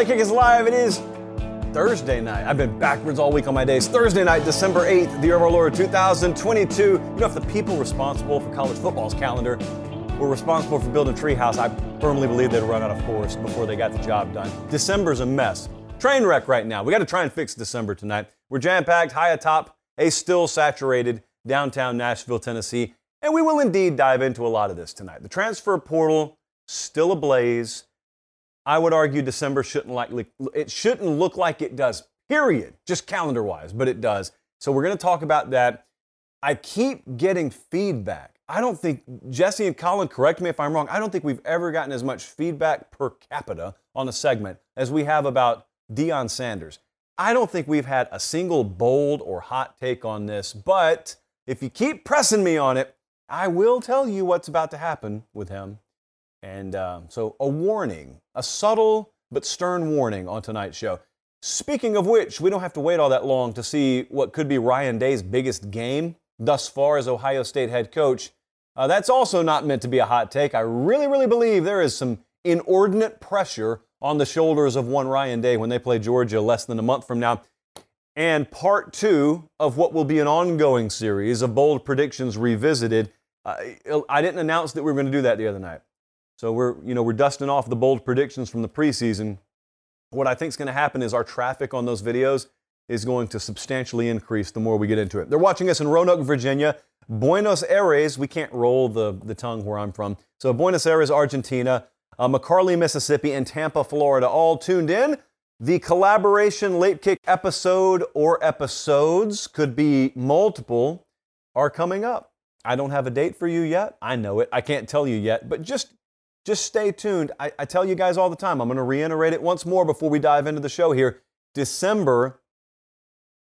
Late Kick is live. It is Thursday night. I've been backwards all week on my days. Thursday night, December 8th, the year of our Lord 2022. You know, if the people responsible for college football's calendar were responsible for building a Treehouse, I firmly believe they'd run out of forest before they got the job done. December's a mess. Train wreck right now. We got to try and fix December tonight. We're jam packed, high atop a still saturated downtown Nashville, Tennessee, and we will indeed dive into a lot of this tonight. The transfer portal still ablaze. I would argue December shouldn't likely it shouldn't look like it does. Period. Just calendar wise, but it does. So we're going to talk about that. I keep getting feedback. I don't think Jesse and Colin correct me if I'm wrong. I don't think we've ever gotten as much feedback per capita on a segment as we have about Deion Sanders. I don't think we've had a single bold or hot take on this, but if you keep pressing me on it, I will tell you what's about to happen with him. And um, so, a warning, a subtle but stern warning on tonight's show. Speaking of which, we don't have to wait all that long to see what could be Ryan Day's biggest game thus far as Ohio State head coach. Uh, that's also not meant to be a hot take. I really, really believe there is some inordinate pressure on the shoulders of one Ryan Day when they play Georgia less than a month from now. And part two of what will be an ongoing series of bold predictions revisited. Uh, I didn't announce that we were going to do that the other night. So we're, you know, we're dusting off the bold predictions from the preseason. What I think is going to happen is our traffic on those videos is going to substantially increase the more we get into it. They're watching us in Roanoke, Virginia, Buenos Aires, we can't roll the, the tongue where I'm from. So Buenos Aires, Argentina, uh, McCarley, Mississippi, and Tampa, Florida, all tuned in. The collaboration late kick episode or episodes could be multiple are coming up. I don't have a date for you yet. I know it. I can't tell you yet, but just just stay tuned. I, I tell you guys all the time, I'm going to reiterate it once more before we dive into the show here. December,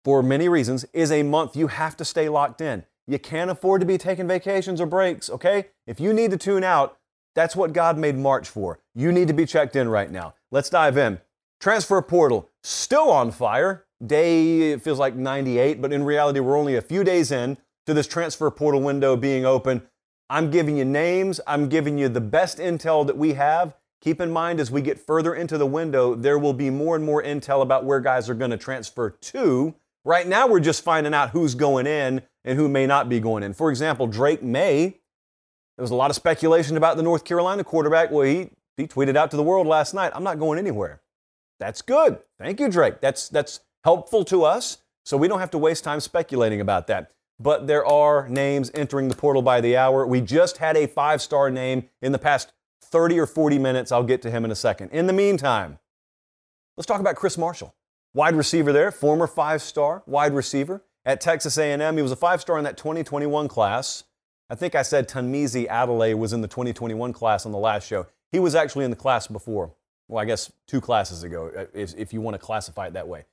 for many reasons, is a month you have to stay locked in. You can't afford to be taking vacations or breaks, okay? If you need to tune out, that's what God made March for. You need to be checked in right now. Let's dive in. Transfer portal, still on fire. Day, it feels like 98, but in reality, we're only a few days in to this transfer portal window being open. I'm giving you names, I'm giving you the best intel that we have. Keep in mind, as we get further into the window, there will be more and more intel about where guys are going to transfer to. Right now, we're just finding out who's going in and who may not be going in. For example, Drake Maye, there was a lot of speculation about the North Carolina quarterback. Well, he, he tweeted out to the world last night, I'm not going anywhere. That's good. Thank you, Drake. That's, that's helpful to us, so we don't have to waste time speculating about that but there are names entering the portal by the hour. We just had a five star name in the past 30 or 40 minutes. I'll get to him in a second. In the meantime, let's talk about Chris Marshall, wide receiver there, former five star wide receiver at Texas A&M. He was a five star in that 2021 class. I think I said Tunmise Adeleye was in the 2021 class on the last show. He was actually in the class before. Well, I guess two classes ago, uh, if you want to classify it that way.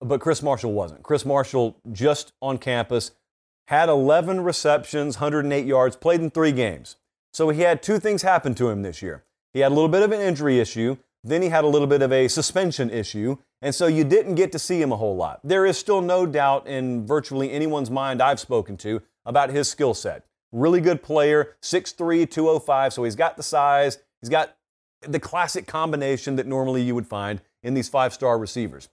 But Chris Marshall wasn't. Chris Marshall just on campus had 11 receptions, 108 yards, played in three games. So he had two things happen to him this year. He had a little bit of an injury issue, Then he had a little bit of a suspension issue, and so you didn't get to see him a whole lot. There is still no doubt in virtually anyone's mind I've spoken to about his skill set. Really good player, 6'3, 205, so he's got the size, he's got the classic combination that normally you would find in these five star receivers.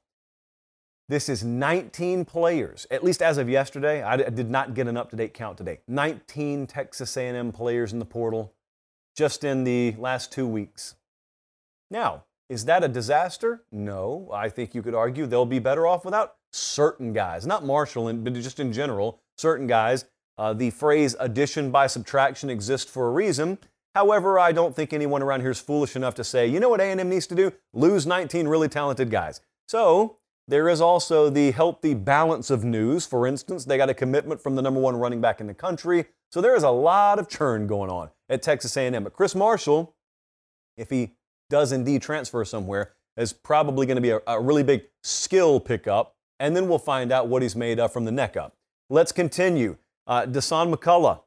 This is 19 players, at least as of yesterday. I did not get an up-to-date count today. 19 Texas A&M players in the portal just in the last two weeks. Now, is that a disaster? No. I think you could argue they'll be better off without certain guys, not Marshall, but just in general, certain guys. Uh, the phrase addition by subtraction exists for a reason. However, I don't think anyone around here is foolish enough to say, you know what A&M needs to do? Lose 19 really talented guys. So there is also the healthy balance of news. For instance, they got a commitment from the number one running back in the country. So there is a lot of churn going on at Texas A&M. But Chris Marshall, if he does indeed transfer somewhere, is probably going to be a, a really big skill pickup. And then we'll find out what he's made of from the neck up. Let's continue. Uh, Dasan McCullough,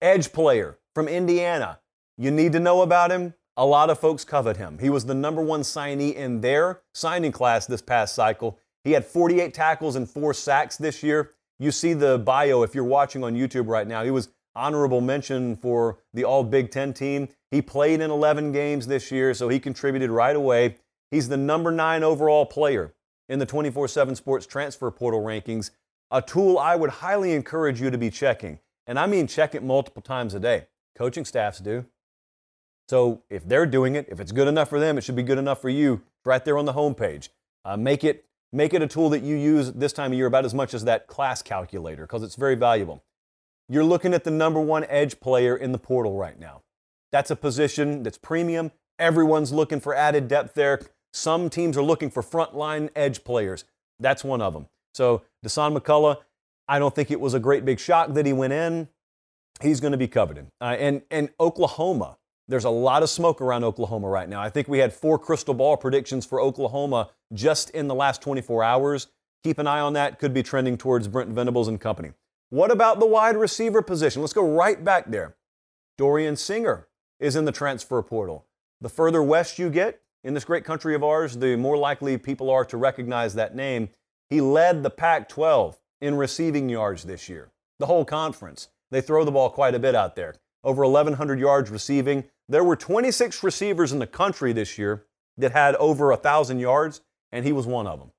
edge player from Indiana. You need to know about him. A lot of folks covet him. He was the number one signee in their signing class this past cycle. He had 48 tackles and four sacks this year. You see the bio if you're watching on YouTube right now. He was honorable mention for the All Big Ten team. He played in 11 games this year, so he contributed right away. He's the number nine overall player in the 24 7 Sports Transfer Portal rankings, a tool I would highly encourage you to be checking. And I mean, check it multiple times a day. Coaching staffs do. So if they're doing it, if it's good enough for them, it should be good enough for you. Right there on the homepage. Uh, make it make it a tool that you use this time of year about as much as that class calculator because it's very valuable. You're looking at the number one edge player in the portal right now. That's a position that's premium. Everyone's looking for added depth there. Some teams are looking for frontline edge players. That's one of them. So Dasan McCullough, I don't think it was a great big shock that he went in. He's going to be coveted. Uh, and, and Oklahoma, there's a lot of smoke around Oklahoma right now. I think we had four crystal ball predictions for Oklahoma just in the last 24 hours. Keep an eye on that. Could be trending towards Brent Venables and company. What about the wide receiver position? Let's go right back there. Dorian Singer is in the transfer portal. The further west you get in this great country of ours, the more likely people are to recognize that name. He led the Pac 12 in receiving yards this year, the whole conference. They throw the ball quite a bit out there. Over 1,100 yards receiving, there were 26 receivers in the country this year that had over 1,000 yards, and he was one of them.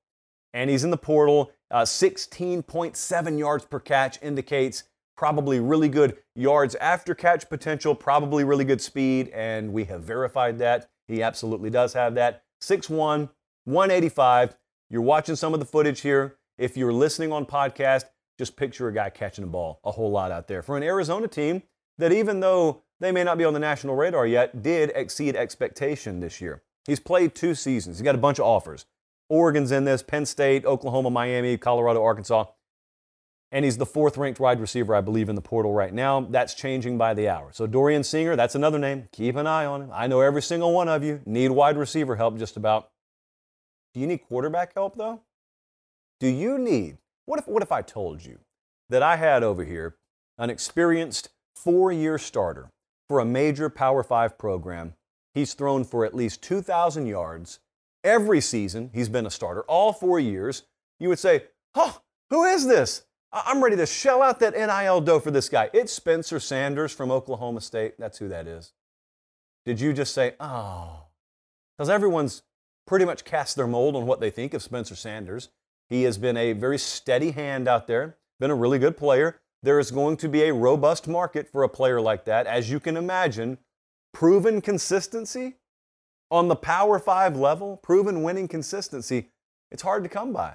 And he's in the portal. Uh, 16.7 yards per catch indicates probably really good yards after catch potential, probably really good speed, and we have verified that. He absolutely does have that. 6'1, 185. You're watching some of the footage here. If you're listening on podcast, just picture a guy catching a ball a whole lot out there. For an Arizona team that, even though they may not be on the national radar yet, did exceed expectation this year. He's played two seasons. He's got a bunch of offers. Oregon's in this, Penn State, Oklahoma, Miami, Colorado, Arkansas. And he's the fourth ranked wide receiver, I believe, in the portal right now. That's changing by the hour. So Dorian Singer, that's another name. Keep an eye on him. I know every single one of you need wide receiver help just about. Do you need quarterback help, though? Do you need, what if, what if I told you that I had over here an experienced four year starter for a major Power Five program. He's thrown for at least 2,000 yards every season. He's been a starter all four years. You would say, Oh, who is this? I'm ready to shell out that NIL dough for this guy. It's Spencer Sanders from Oklahoma State. That's who that is. Did you just say, Oh? Because everyone's pretty much cast their mold on what they think of Spencer Sanders. He has been a very steady hand out there, been a really good player there is going to be a robust market for a player like that. As you can imagine, proven consistency on the Power Five level, proven winning consistency, it's hard to come by.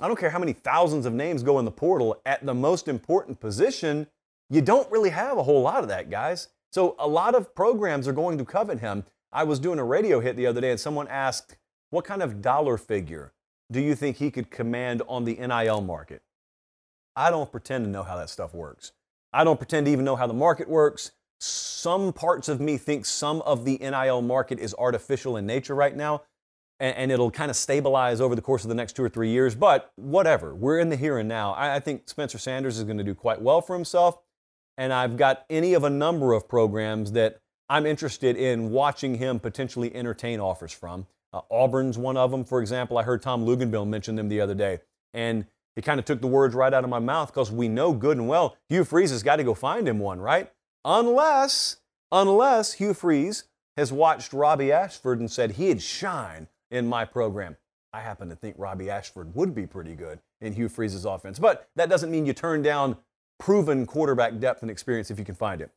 I don't care how many thousands of names go in the portal at the most important position, you don't really have a whole lot of that, guys. So a lot of programs are going to covet him. I was doing a radio hit the other day and someone asked, What kind of dollar figure do you think he could command on the NIL market? I don't pretend to know how that stuff works. I don't pretend to even know how the market works. Some parts of me think some of the NIL market is artificial in nature right now, and, and it'll kind of stabilize over the course of the next two or three years. But whatever, we're in the here and now. I, I think Spencer Sanders is going to do quite well for himself, and I've got any of a number of programs that I'm interested in watching him potentially entertain offers from. Uh, Auburn's one of them, for example. I heard Tom Luginbill mention them the other day. And he kind of took the words right out of my mouth because we know good and well Hugh Freeze has got to go find him one, right? Unless, unless Hugh Freeze has watched Robby Ashford and said he'd shine in my program. I happen to think Robby Ashford would be pretty good in Hugh Freeze's offense. But that doesn't mean you turn down proven quarterback depth and experience if you can find it.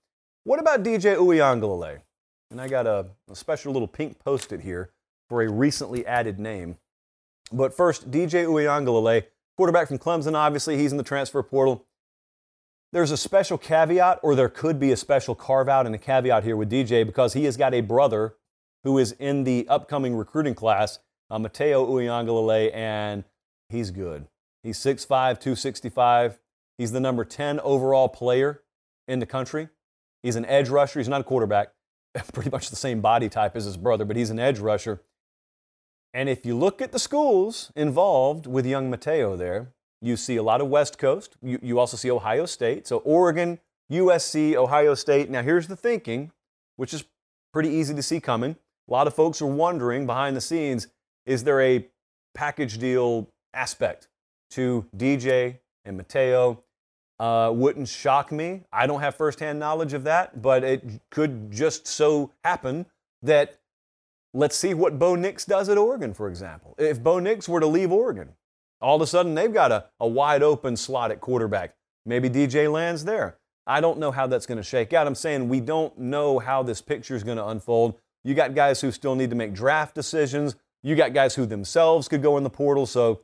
What about DJ Uiagalelei? And I got a, a special little pink post-it here for a recently added name. But first, DJ Uiagalelei, quarterback from Clemson, obviously, he's in the transfer portal. There's a special caveat, or there could be a special carve out and a caveat here with DJ because he has got a brother who is in the upcoming recruiting class, uh, Matayo Uiagalelei, and he's good. He's 6'5, 265. He's the number 10 overall player in the country. He's an edge rusher. He's not a quarterback, pretty much the same body type as his brother, but he's an edge rusher. And if you look at the schools involved with young Matayo there, you see a lot of West Coast. You, you also see Ohio State. So Oregon, USC, Ohio State. Now, here's the thinking, which is pretty easy to see coming. A lot of folks are wondering behind the scenes is there a package deal aspect to DJ and Matayo? Uh, wouldn't shock me. I don't have firsthand knowledge of that, but it could just so happen that let's see what Bo Nix does at Oregon, for example. If Bo Nix were to leave Oregon, all of a sudden they've got a, a wide open slot at quarterback. Maybe DJ lands there. I don't know how that's going to shake out. I'm saying we don't know how this picture is going to unfold. You got guys who still need to make draft decisions. You got guys who themselves could go in the portal. So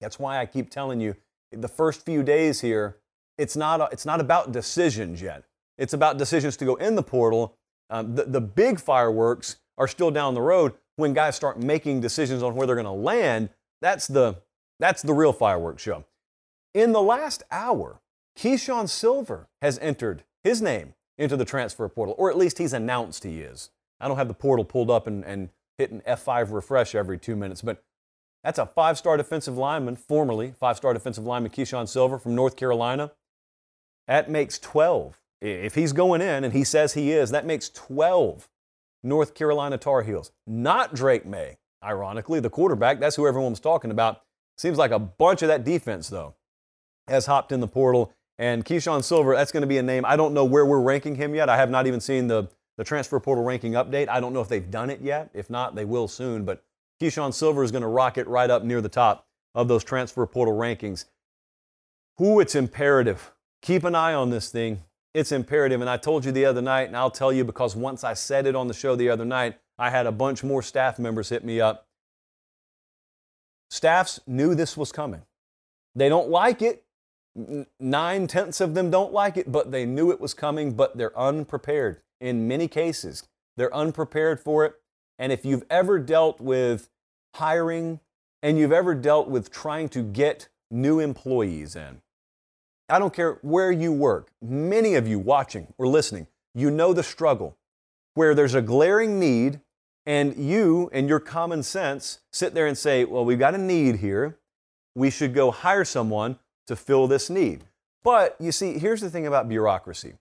that's why I keep telling you the first few days here, it's not, it's not about decisions yet. It's about decisions to go in the portal. Um, the, the big fireworks are still down the road when guys start making decisions on where they're going to land. That's the, that's the real fireworks show. In the last hour, Keeshawn Silver has entered his name into the transfer portal, or at least he's announced he is. I don't have the portal pulled up and, and hitting F5 refresh every two minutes, but that's a five star defensive lineman, formerly five star defensive lineman Keeshawn Silver from North Carolina. That makes 12. If he's going in, and he says he is, that makes 12 North Carolina Tar Heels. Not Drake Maye, ironically, the quarterback. That's who everyone was talking about. Seems like a bunch of that defense, though, has hopped in the portal. And Keeshawn Silver, that's going to be a name. I don't know where we're ranking him yet. I have not even seen the, the transfer portal ranking update. I don't know if they've done it yet. If not, they will soon. But Keeshawn Silver is going to rocket right up near the top of those transfer portal rankings. Who it's imperative. Keep an eye on this thing. It's imperative. And I told you the other night, and I'll tell you because once I said it on the show the other night, I had a bunch more staff members hit me up. Staffs knew this was coming. They don't like it. Nine tenths of them don't like it, but they knew it was coming, but they're unprepared. In many cases, they're unprepared for it. And if you've ever dealt with hiring and you've ever dealt with trying to get new employees in, I don't care where you work, many of you watching or listening, you know the struggle where there's a glaring need and you and your common sense sit there and say, well, we've got a need here. We should go hire someone to fill this need. But you see, here's the thing about bureaucracy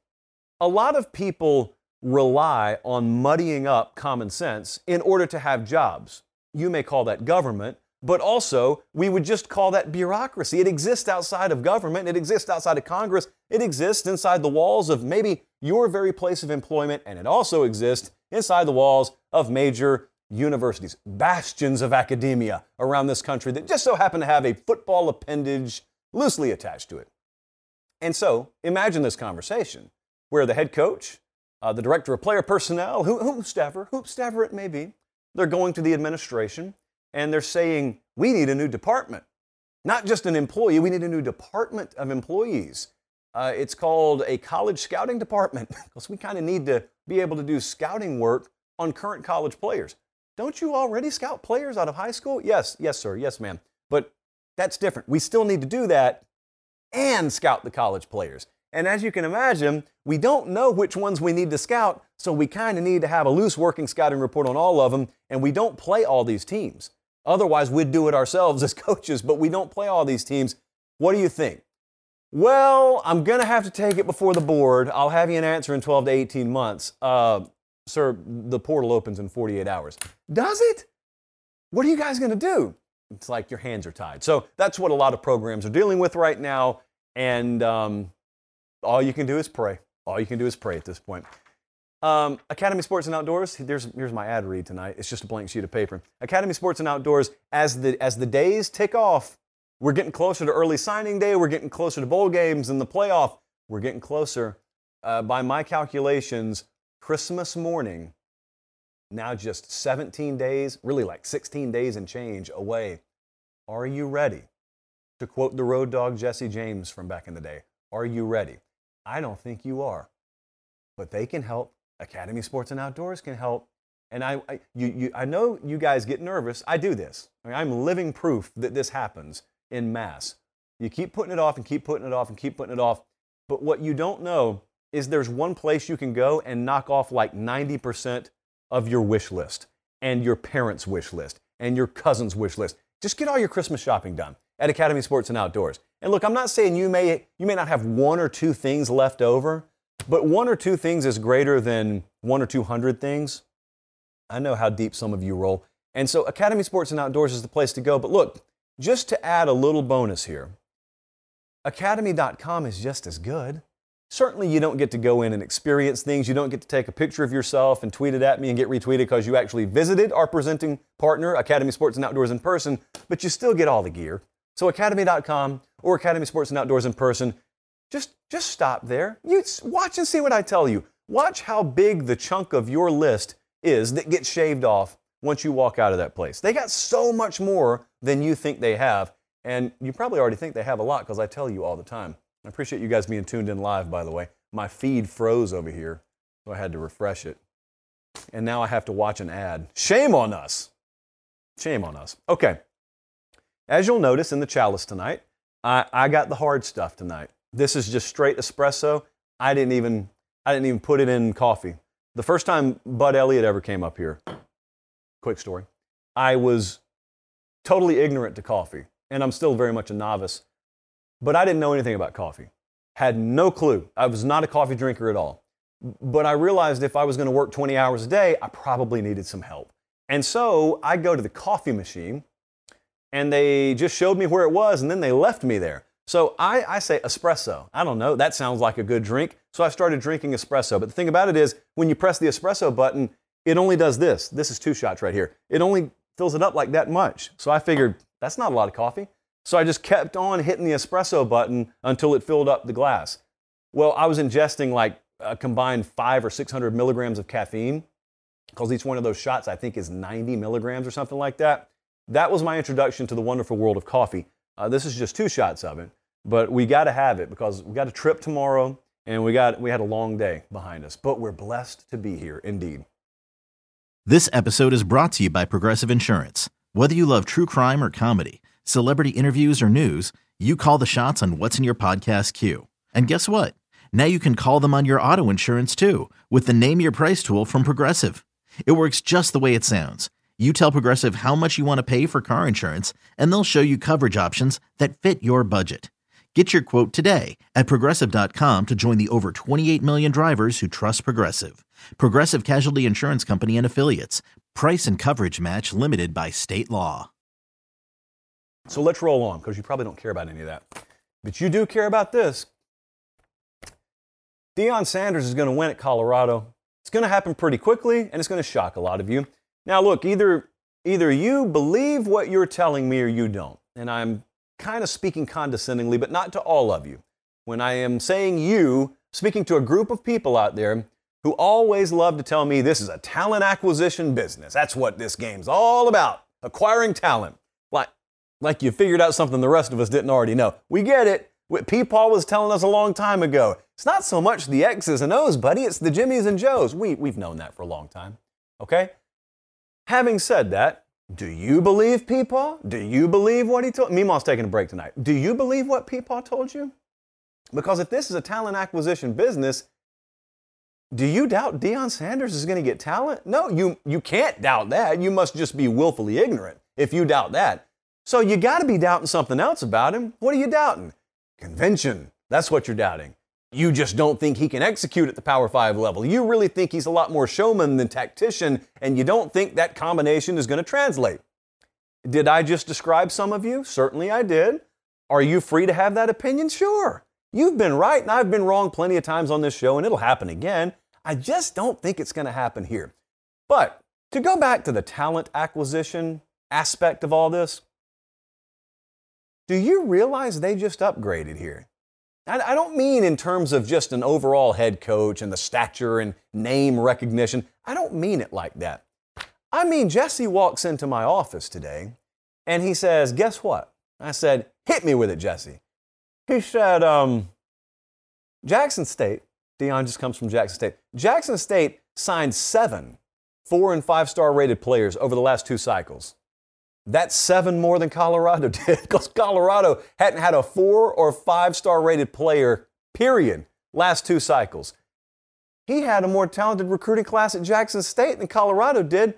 a lot of people rely on muddying up common sense in order to have jobs. You may call that government, but also we would just call that bureaucracy. It exists outside of government, it exists outside of Congress, it exists inside the walls of maybe your very place of employment, and it also exists inside the walls of major universities, bastions of academia around this country that just so happen to have a football appendage loosely attached to it. And so imagine this conversation where the head coach, uh, the director of player personnel, who, hoop staffer it may be, they're going to the administration and they're saying, we need a new department. Not just an employee, we need a new department of employees. Uh, it's called a college scouting department because we kind of need to be able to do scouting work on current college players. Don't you already scout players out of high school? Yes, yes, sir, yes, ma'am. But that's different. We still need to do that and scout the college players. And as you can imagine, we don't know which ones we need to scout, so we kind of need to have a loose working scouting report on all of them, and we don't play all these teams. Otherwise, we'd do it ourselves as coaches, but we don't play all these teams. What do you think? Well, I'm going to have to take it before the board. I'll have you an answer in 12 to 18 months. Uh, sir, the portal opens in 48 hours. Does it? What are you guys going to do? It's like your hands are tied. So that's what a lot of programs are dealing with right now. And um, all you can do is pray. All you can do is pray at this point. Um, Academy Sports and Outdoors. There's, here's my ad read tonight. It's just a blank sheet of paper. Academy Sports and Outdoors. As the as the days tick off, we're getting closer to early signing day. We're getting closer to bowl games and the playoff. We're getting closer. Uh, by my calculations, Christmas morning, now just 17 days, really like 16 days and change away. Are you ready? To quote the road dog Jesse James from back in the day, are you ready? I don't think you are, but they can help. Academy Sports and Outdoors can help. And I, I, you, you, I know you guys get nervous. I do this. I mean, I'm living proof that this happens in mass. You keep putting it off and keep putting it off and keep putting it off. But what you don't know is there's one place you can go and knock off like 90% of your wish list and your parents' wish list and your cousin's wish list. Just get all your Christmas shopping done at Academy Sports and Outdoors. And look, I'm not saying you may, you may not have one or two things left over, but one or two things is greater than one or two hundred things. I know how deep some of you roll. And so Academy Sports and Outdoors is the place to go. But look, just to add a little bonus here, academy.com is just as good. Certainly, you don't get to go in and experience things. You don't get to take a picture of yourself and tweet it at me and get retweeted because you actually visited our presenting partner, Academy Sports and Outdoors in person, but you still get all the gear. So, academy.com or Academy Sports and Outdoors in person, just, just stop there. You watch and see what I tell you. Watch how big the chunk of your list is that gets shaved off once you walk out of that place. They got so much more than you think they have. And you probably already think they have a lot because I tell you all the time. I appreciate you guys being tuned in live, by the way. My feed froze over here, so I had to refresh it. And now I have to watch an ad. Shame on us. Shame on us. Okay. As you'll notice in the chalice tonight, I, I got the hard stuff tonight. This is just straight espresso. I didn't even I didn't even put it in coffee. The first time Bud Elliott ever came up here, quick story, I was totally ignorant to coffee, and I'm still very much a novice. But I didn't know anything about coffee. Had no clue. I was not a coffee drinker at all. But I realized if I was going to work 20 hours a day, I probably needed some help. And so I go to the coffee machine, and they just showed me where it was, and then they left me there. So I, I say espresso. I don't know, that sounds like a good drink. So I started drinking espresso. But the thing about it is, when you press the espresso button, it only does this. This is two shots right here. It only fills it up like that much. So I figured that's not a lot of coffee. So I just kept on hitting the espresso button until it filled up the glass. Well, I was ingesting like a combined five or 600 milligrams of caffeine because each one of those shots I think is 90 milligrams or something like that. That was my introduction to the wonderful world of coffee. Uh, this is just two shots of it, but we got to have it because we got a trip tomorrow and we got we had a long day behind us. But we're blessed to be here, indeed. This episode is brought to you by Progressive Insurance. Whether you love true crime or comedy, celebrity interviews or news, you call the shots on what's in your podcast queue. And guess what? Now you can call them on your auto insurance too with the Name Your Price tool from Progressive. It works just the way it sounds. You tell Progressive how much you want to pay for car insurance, and they'll show you coverage options that fit your budget. Get your quote today at progressive.com to join the over 28 million drivers who trust Progressive. Progressive Casualty Insurance Company and Affiliates. Price and coverage match limited by state law. So let's roll on because you probably don't care about any of that. But you do care about this. Deion Sanders is going to win at Colorado. It's going to happen pretty quickly and it's going to shock a lot of you. Now, look, either, either you believe what you're telling me or you don't. And I'm kind of speaking condescendingly, but not to all of you. When I am saying you, speaking to a group of people out there who always love to tell me this is a talent acquisition business. That's what this game's all about acquiring talent. Like, like you figured out something the rest of us didn't already know. We get it. What Peepaw was telling us a long time ago. It's not so much the X's and O's, buddy, it's the Jimmys and Joes. We, we've known that for a long time. Okay? Having said that, do you believe Peepaw? Do you believe what he told? Meemaw's taking a break tonight. Do you believe what Peepaw told you? Because if this is a talent acquisition business, do you doubt Deion Sanders is going to get talent? No, you, you can't doubt that. You must just be willfully ignorant if you doubt that. So you got to be doubting something else about him. What are you doubting? Convention. That's what you're doubting. You just don't think he can execute at the Power 5 level. You really think he's a lot more showman than tactician, and you don't think that combination is going to translate. Did I just describe some of you? Certainly I did. Are you free to have that opinion? Sure. You've been right, and I've been wrong plenty of times on this show, and it'll happen again. I just don't think it's going to happen here. But to go back to the talent acquisition aspect of all this, do you realize they just upgraded here? I don't mean in terms of just an overall head coach and the stature and name recognition. I don't mean it like that. I mean, Jesse walks into my office today and he says, Guess what? I said, Hit me with it, Jesse. He said, um, Jackson State, Deion just comes from Jackson State. Jackson State signed seven four and five star rated players over the last two cycles. That's seven more than Colorado did because Colorado hadn't had a four or five star rated player, period, last two cycles. He had a more talented recruiting class at Jackson State than Colorado did.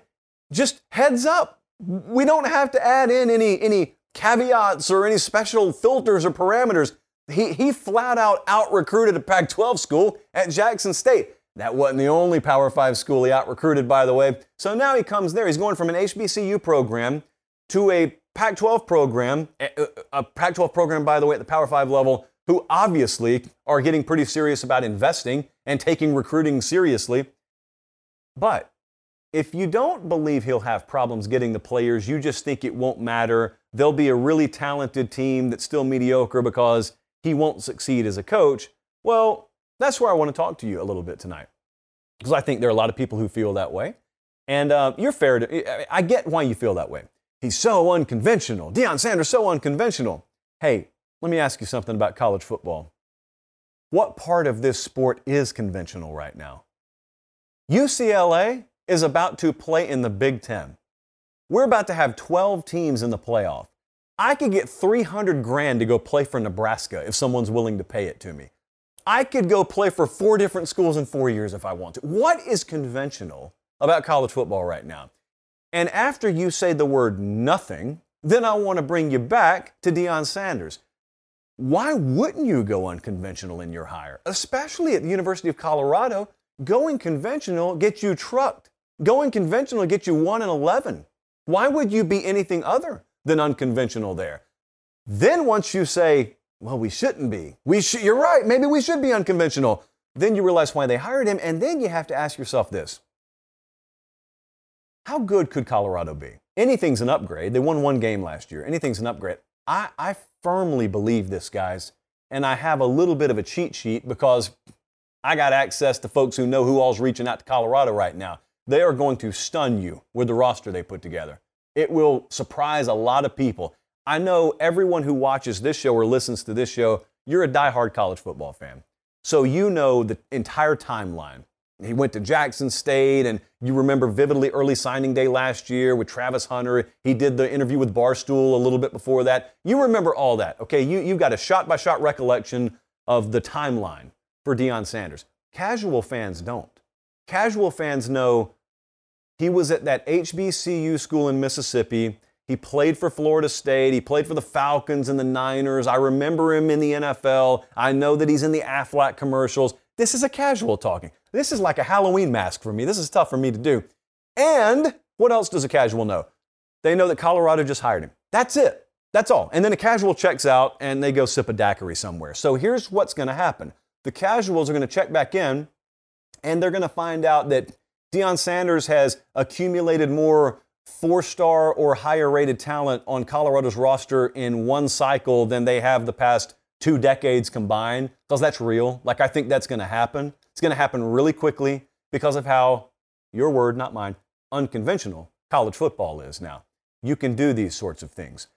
Just heads up, we don't have to add in any, any caveats or any special filters or parameters. He, he flat out out recruited a Pac 12 school at Jackson State. That wasn't the only Power 5 school he out recruited, by the way. So now he comes there. He's going from an HBCU program to a Pac 12 program, a Pac 12 program, by the way, at the Power 5 level, who obviously are getting pretty serious about investing and taking recruiting seriously. But if you don't believe he'll have problems getting the players, you just think it won't matter. There'll be a really talented team that's still mediocre because he won't succeed as a coach. Well, that's where I want to talk to you a little bit tonight. Because I think there are a lot of people who feel that way. And uh, you're fair to, I get why you feel that way. He's so unconventional. Deion Sanders, so unconventional. Hey, let me ask you something about college football. What part of this sport is conventional right now? UCLA is about to play in the Big Ten. We're about to have 12 teams in the playoff. I could get 300 grand to go play for Nebraska if someone's willing to pay it to me. I could go play for four different schools in four years if I want to. What is conventional about college football right now? And after you say the word nothing, then I want to bring you back to Deion Sanders. Why wouldn't you go unconventional in your hire? Especially at the University of Colorado, going conventional gets you trucked. Going conventional gets you 1 and 11. Why would you be anything other than unconventional there? Then once you say, well, we shouldn't be. We sh- you're right, maybe we should be unconventional. Then you realize why they hired him, and then you have to ask yourself this how good could Colorado be? Anything's an upgrade. They won one game last year. Anything's an upgrade. I, I firmly believe this, guys, and I have a little bit of a cheat sheet because I got access to folks who know who all's reaching out to Colorado right now. They are going to stun you with the roster they put together. It will surprise a lot of people. I know everyone who watches this show or listens to this show, you're a diehard college football fan. So you know the entire timeline he went to Jackson State, and you remember vividly early signing day last year with Travis Hunter. He did the interview with Barstool a little bit before that. You remember all that, okay? You, you've got a shot by shot recollection of the timeline for Deion Sanders. Casual fans don't. Casual fans know he was at that HBCU school in Mississippi. He played for Florida State. He played for the Falcons and the Niners. I remember him in the NFL. I know that he's in the Aflac commercials. This is a casual talking. This is like a Halloween mask for me. This is tough for me to do. And what else does a casual know? They know that Colorado just hired him. That's it. That's all. And then a casual checks out and they go sip a daiquiri somewhere. So here's what's going to happen the casuals are going to check back in and they're going to find out that Deion Sanders has accumulated more four star or higher rated talent on Colorado's roster in one cycle than they have the past two decades combined, because that's real. Like, I think that's going to happen. It's going to happen really quickly because of how, your word, not mine, unconventional college football is now. You can do these sorts of things.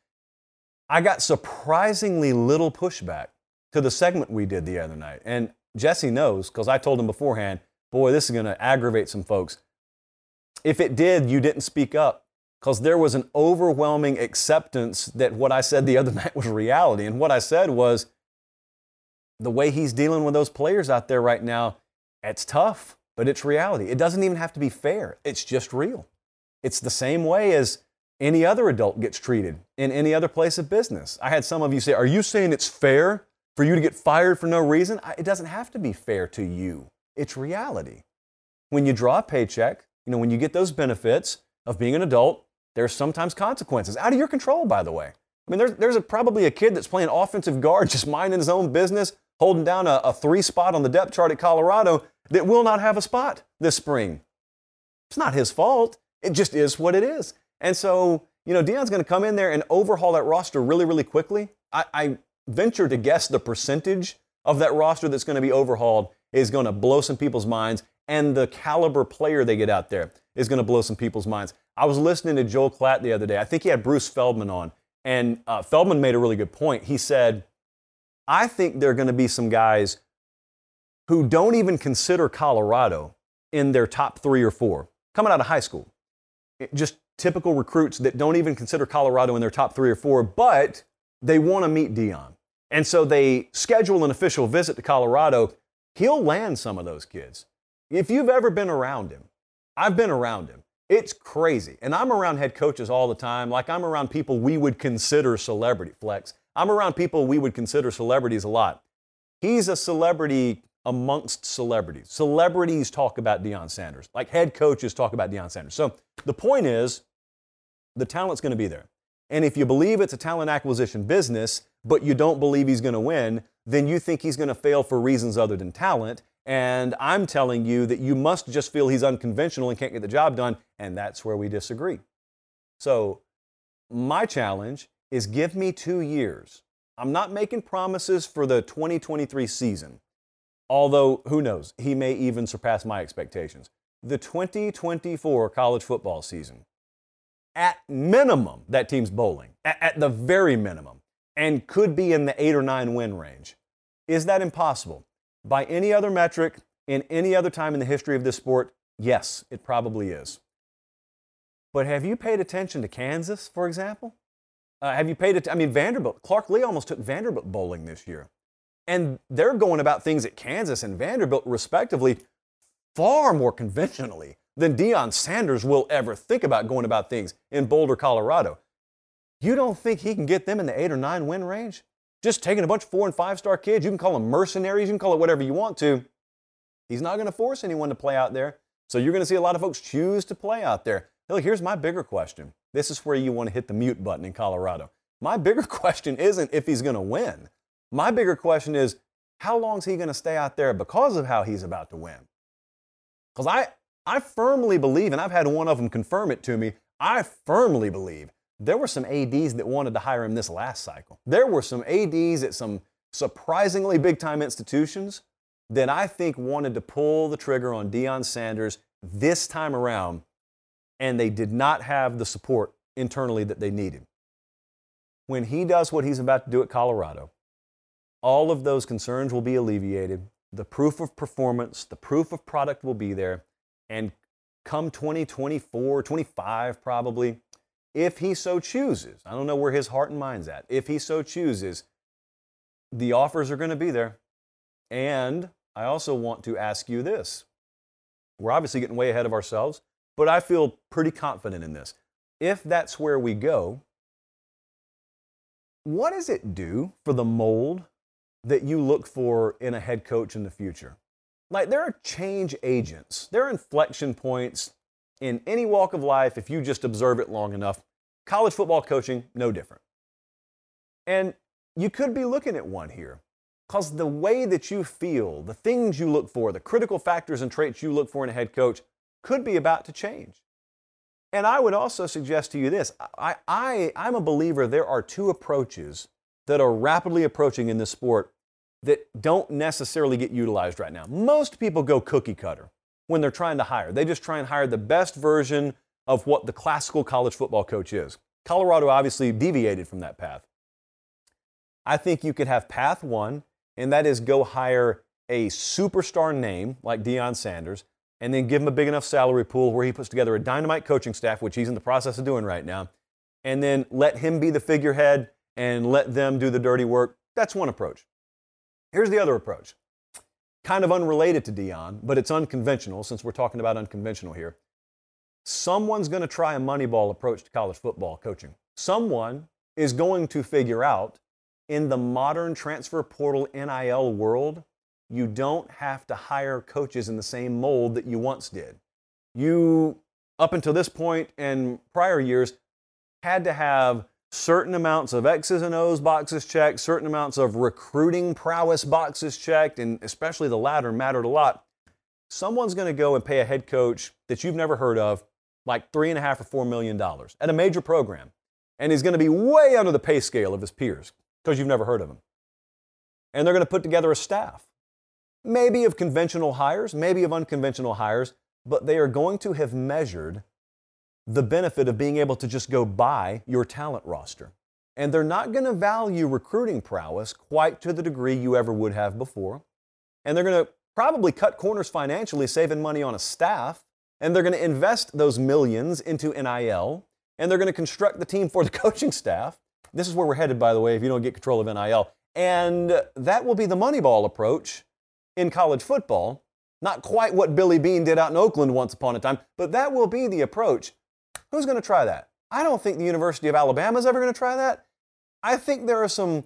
I got surprisingly little pushback to the segment we did the other night. And Jesse knows because I told him beforehand, boy, this is going to aggravate some folks. If it did, you didn't speak up because there was an overwhelming acceptance that what I said the other night was reality. And what I said was the way he's dealing with those players out there right now, it's tough, but it's reality. It doesn't even have to be fair, it's just real. It's the same way as any other adult gets treated in any other place of business. I had some of you say, Are you saying it's fair For you to get fired for no reason, it doesn't have to be fair to you. It's reality. When you draw a paycheck, you know, when you get those benefits of being an adult, there's sometimes consequences out of your control, by the way. I mean, there's, there's a, probably a kid that's playing offensive guard, just minding his own business, holding down a, a three spot on the depth chart at Colorado that will not have a spot this spring. It's not his fault. It just is what it is. And so, you know, Deion's going to come in there and overhaul that roster really, really quickly. I, I venture to guess the percentage of that roster that's going to be overhauled is going to blow some people's minds, and the caliber player they get out there is going to blow some people's minds. I was listening to Joel Klatt the other day. I think he had Bruce Feldman on, and uh, Feldman made a really good point. He said, I think there are going to be some guys who don't even consider Colorado in their top three or four coming out of high school. Just typical recruits that don't even consider Colorado in their top three or four, but they want to meet Deion. And so they schedule an official visit to Colorado. He'll land some of those kids. If you've ever been around him, I've been around him. It's crazy. And I'm around head coaches all the time. Like I'm around people we would consider celebrity flex. I'm around people we would consider celebrities a lot. He's a celebrity amongst celebrities. Celebrities talk about Deion Sanders, like head coaches talk about Deion Sanders. So the point is, the talent's going to be there. And if you believe it's a talent acquisition business, but you don't believe he's going to win, then you think he's going to fail for reasons other than talent. And I'm telling you that you must just feel he's unconventional and can't get the job done. And that's where we disagree. So, my challenge is give me two years. I'm not making promises for the 2023 season, although who knows, he may even surpass my expectations. The 2024 college football season, at minimum, that team's bowling, at, at the very minimum, and could be in the eight or nine win range. Is that impossible? By any other metric, in any other time in the history of this sport, yes, it probably is. But have you paid attention to Kansas, for example? Uh, have you paid it? I mean, Vanderbilt, Clark Lea almost took Vanderbilt bowling this year. And they're going about things at Kansas and Vanderbilt, respectively, far more conventionally than Deion Sanders will ever think about going about things in Boulder, Colorado. You don't think he can get them in the eight or nine win range? Just taking a bunch of four and five star kids, you can call them mercenaries, you can call it whatever you want to. He's not going to force anyone to play out there. So you're going to see a lot of folks choose to play out there. Look, here's my bigger question. This is where you want to hit the mute button in Colorado. My bigger question isn't if he's going to win. My bigger question is how long is he going to stay out there because of how he's about to win? Because I, I firmly believe, and I've had one of them confirm it to me, I firmly believe there were some ADs that wanted to hire him this last cycle. There were some ADs at some surprisingly big time institutions that I think wanted to pull the trigger on Deion Sanders this time around, and they did not have the support internally that they needed. When he does what he's about to do at Colorado, all of those concerns will be alleviated. The proof of performance, the proof of product will be there. And come 2024, 25 probably, if he so chooses, I don't know where his heart and mind's at, if he so chooses, the offers are going to be there. And I also want to ask you this. We're obviously getting way ahead of ourselves, but I feel pretty confident in this. If that's where we go, what does it do for the mold that you look for in a head coach in the future? Like, there are change agents, there are inflection points in any walk of life, if you just observe it long enough, college football coaching, no different. And you could be looking at one here because the way that you feel, the things you look for, the critical factors and traits you look for in a head coach could be about to change. And I would also suggest to you this I, I, I'm a believer there are two approaches that are rapidly approaching in this sport that don't necessarily get utilized right now. Most people go cookie cutter when they're trying to hire. They just try and hire the best version of what the classical college football coach is. Colorado obviously deviated from that path. I think you could have path one, and that is go hire a superstar name like Deion Sanders, and then give him a big enough salary pool where he puts together a dynamite coaching staff, which he's in the process of doing right now, and then let him be the figurehead and let them do the dirty work. That's one approach. Here's the other approach kind of unrelated to Deion, but it's unconventional since we're talking about unconventional here. Someone's going to try a Moneyball approach to college football coaching. Someone is going to figure out in the modern transfer portal NIL world, you don't have to hire coaches in the same mold that you once did. You, up until this point and prior years, had to have certain amounts of X's and O's boxes checked, certain amounts of recruiting prowess boxes checked, and especially the latter mattered a lot. Someone's going to go and pay a head coach that you've never heard of like three and a half or four million dollars at a major program, and he's going to be way under the pay scale of his peers because you've never heard of him. And they're going to put together a staff, maybe of conventional hires, maybe of unconventional hires, but they are going to have measured the benefit of being able to just go buy your talent roster. And they're not going to value recruiting prowess quite to the degree you ever would have before. And they're going to probably cut corners financially, saving money on a staff. And they're going to invest those millions into NIL. And they're going to construct the team for the coaching staff. This is where we're headed, by the way, if you don't get control of NIL. And that will be the Moneyball approach in college football. Not quite what Billy Beane did out in Oakland once upon a time, but that will be the approach. Who's going to try that? I don't think the University of Alabama is ever going to try that. I think there are some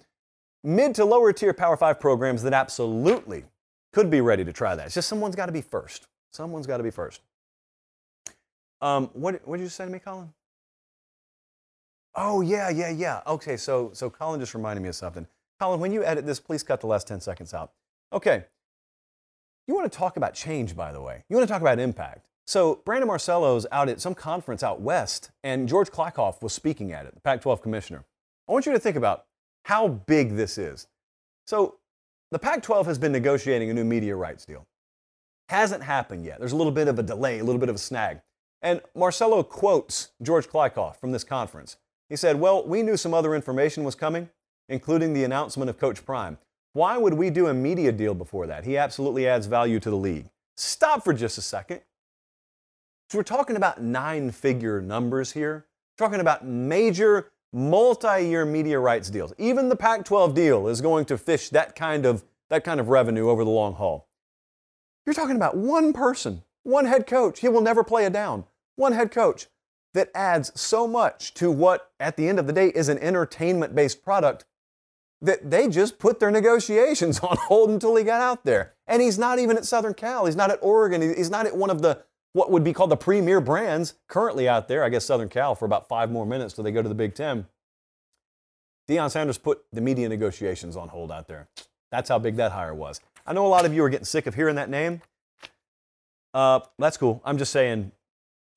mid to lower tier Power 5 programs that absolutely could be ready to try that. It's just someone's got to be first. Someone's got to be first. Um, what, what did you say to me, Colin? Oh, yeah, yeah, yeah. Okay, so, so Colin just reminded me of something. Colin, when you edit this, please cut the last 10 seconds out. Okay. You want to talk about change, by the way. You want to talk about impact. So Brandon Marcello's out at some conference out west, and George Kliavkoff was speaking at it, the Pac-12 commissioner. I want you to think about how big this is. So the Pac-12 has been negotiating a new media rights deal. Hasn't happened yet. There's a little bit of a delay, a little bit of a snag. And Marcello quotes George Kliavkoff from this conference. He said, Well, we knew some other information was coming, including the announcement of Coach Prime. Why would we do a media deal before that? He absolutely adds value to the league. Stop for just a second. So we're talking about nine figure numbers here. We're talking about major multi year media rights deals. Even the Pac 12 deal is going to fish that kind, of, that kind of revenue over the long haul. You're talking about one person, one head coach. He will never play a down. One head coach that adds so much to what, at the end of the day, is an entertainment based product that they just put their negotiations on hold until he got out there. And he's not even at Southern Cal. He's not at Oregon. He's not at one of the what would be called the premier brands currently out there. I guess Southern Cal for about five more minutes till they go to the Big Ten. Deion Sanders put the media negotiations on hold out there. That's how big that hire was. I know a lot of you are getting sick of hearing that name. Uh, that's cool. I'm just saying,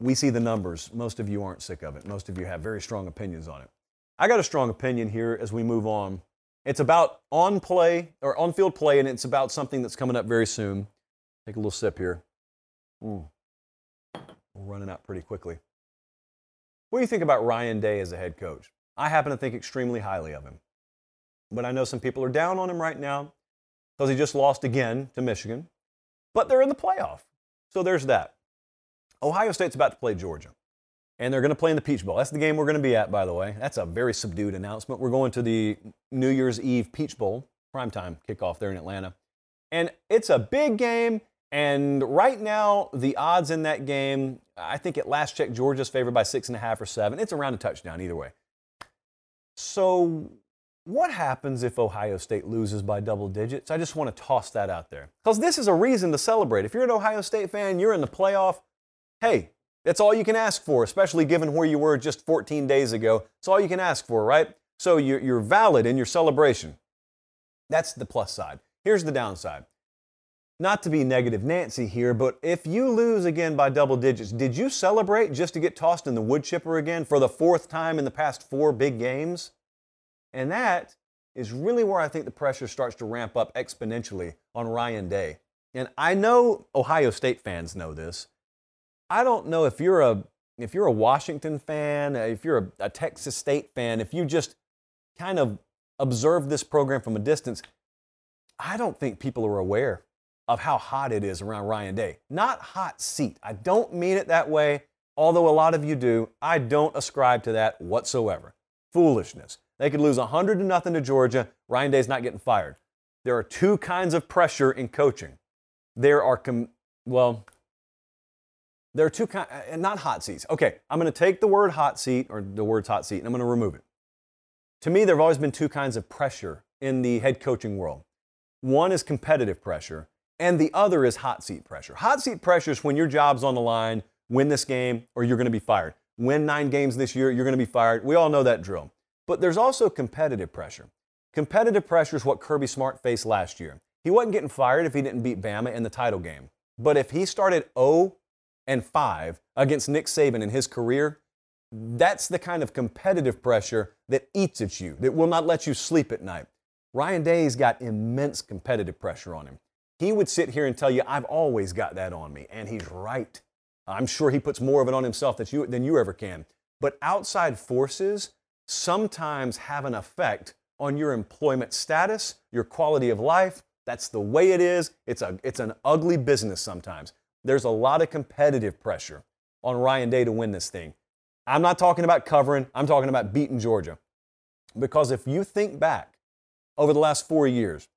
we see the numbers. Most of you aren't sick of it. Most of you have very strong opinions on it. I got a strong opinion here as we move on. It's about on play or on field play, and it's about something that's coming up very soon. Take a little sip here. Mm running out pretty quickly. What do you think about Ryan Day as a head coach? I happen to think extremely highly of him. But I know some people are down on him right now because he just lost again to Michigan. But they're in the playoff. So there's that. Ohio State's about to play Georgia. And they're going to play in the Peach Bowl. That's the game we're going to be at, by the way. That's a very subdued announcement. We're going to the New Year's Eve Peach Bowl, primetime kickoff there in Atlanta. And it's a big game. And right now, the odds in that game, I think at last check, Georgia's favored by six and a half or seven. It's around a touchdown either way. So, what happens if Ohio State loses by double digits? I just want to toss that out there. Because this is a reason to celebrate. If you're an Ohio State fan, you're in the playoff, hey, that's all you can ask for, especially given where you were just 14 days ago. It's all you can ask for, right? So you're, valid in your celebration. That's the plus side. Here's the downside not to be negative Nancy here, but if you lose again by double digits, did you celebrate just to get tossed in the wood chipper again for the fourth time in the past four big games? And that is really where I think the pressure starts to ramp up exponentially on Ryan Day. And I know Ohio State fans know this. I don't know if you're a if you're a Washington fan, if you're a, a Texas State fan, if you just kind of observe this program from a distance, I don't think people are aware of how hot it is around Ryan Day. Not hot seat. I don't mean it that way, although a lot of you do. I don't ascribe to that whatsoever. Foolishness. They could lose 100 to nothing to Georgia. Ryan Day's not getting fired. There are two kinds of pressure in coaching. There are, com- well, there are two kinds, uh, not hot seats. Okay, I'm going to take the word hot seat or the words hot seat and I'm going to remove it. To me, there have always been two kinds of pressure in the head coaching world. One is competitive pressure, and the other is hot seat pressure. Hot seat pressure is when your job's on the line, win this game, or you're going to be fired. Win nine games this year, you're going to be fired. We all know that drill. But there's also competitive pressure. Competitive pressure is what Kirby Smart faced last year. He wasn't getting fired if he didn't beat Bama in the title game. But if he started 0 and 5 against Nick Saban in his career, that's the kind of competitive pressure that eats at you, that will not let you sleep at night. Ryan Day's got immense competitive pressure on him. He would sit here and tell you, I've always got that on me. And he's right. I'm sure he puts more of it on himself than you, than you ever can. But outside forces sometimes have an effect on your employment status, your quality of life. That's the way it is. It's, a, it's an ugly business sometimes. There's a lot of competitive pressure on Ryan Day to win this thing. I'm not talking about covering, I'm talking about beating Georgia. Because if you think back over the last four years,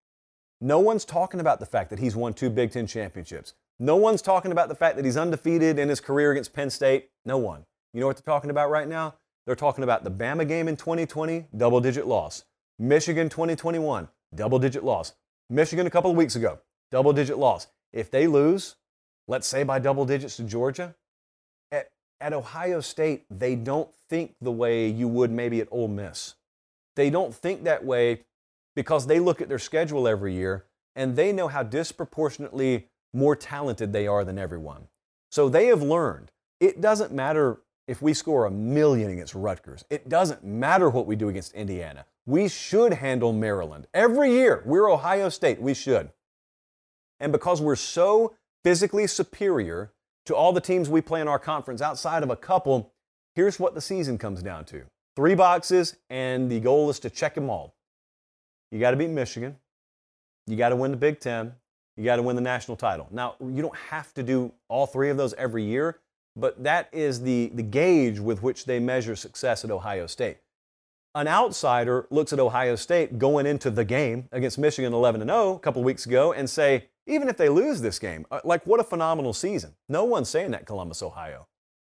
no one's talking about the fact that he's won two Big Ten championships. No one's talking about the fact that he's undefeated in his career against Penn State. No one. You know what they're talking about right now? They're talking about the Bama game in 2020, double digit loss. Michigan 2021, double digit loss. Michigan a couple of weeks ago, double digit loss. If they lose, let's say by double digits to Georgia, at, at Ohio State, they don't think the way you would maybe at Ole Miss. They don't think that way because they look at their schedule every year and they know how disproportionately more talented they are than everyone. So they have learned it doesn't matter if we score a million against Rutgers, it doesn't matter what we do against Indiana. We should handle Maryland. Every year, we're Ohio State, we should. And because we're so physically superior to all the teams we play in our conference outside of a couple, here's what the season comes down to three boxes, and the goal is to check them all. You got to beat Michigan. You got to win the Big Ten. You got to win the national title. Now, you don't have to do all three of those every year, but that is the, the gauge with which they measure success at Ohio State. An outsider looks at Ohio State going into the game against Michigan 11 0 a couple weeks ago and say, even if they lose this game, uh, like what a phenomenal season. No one's saying that Columbus, Ohio.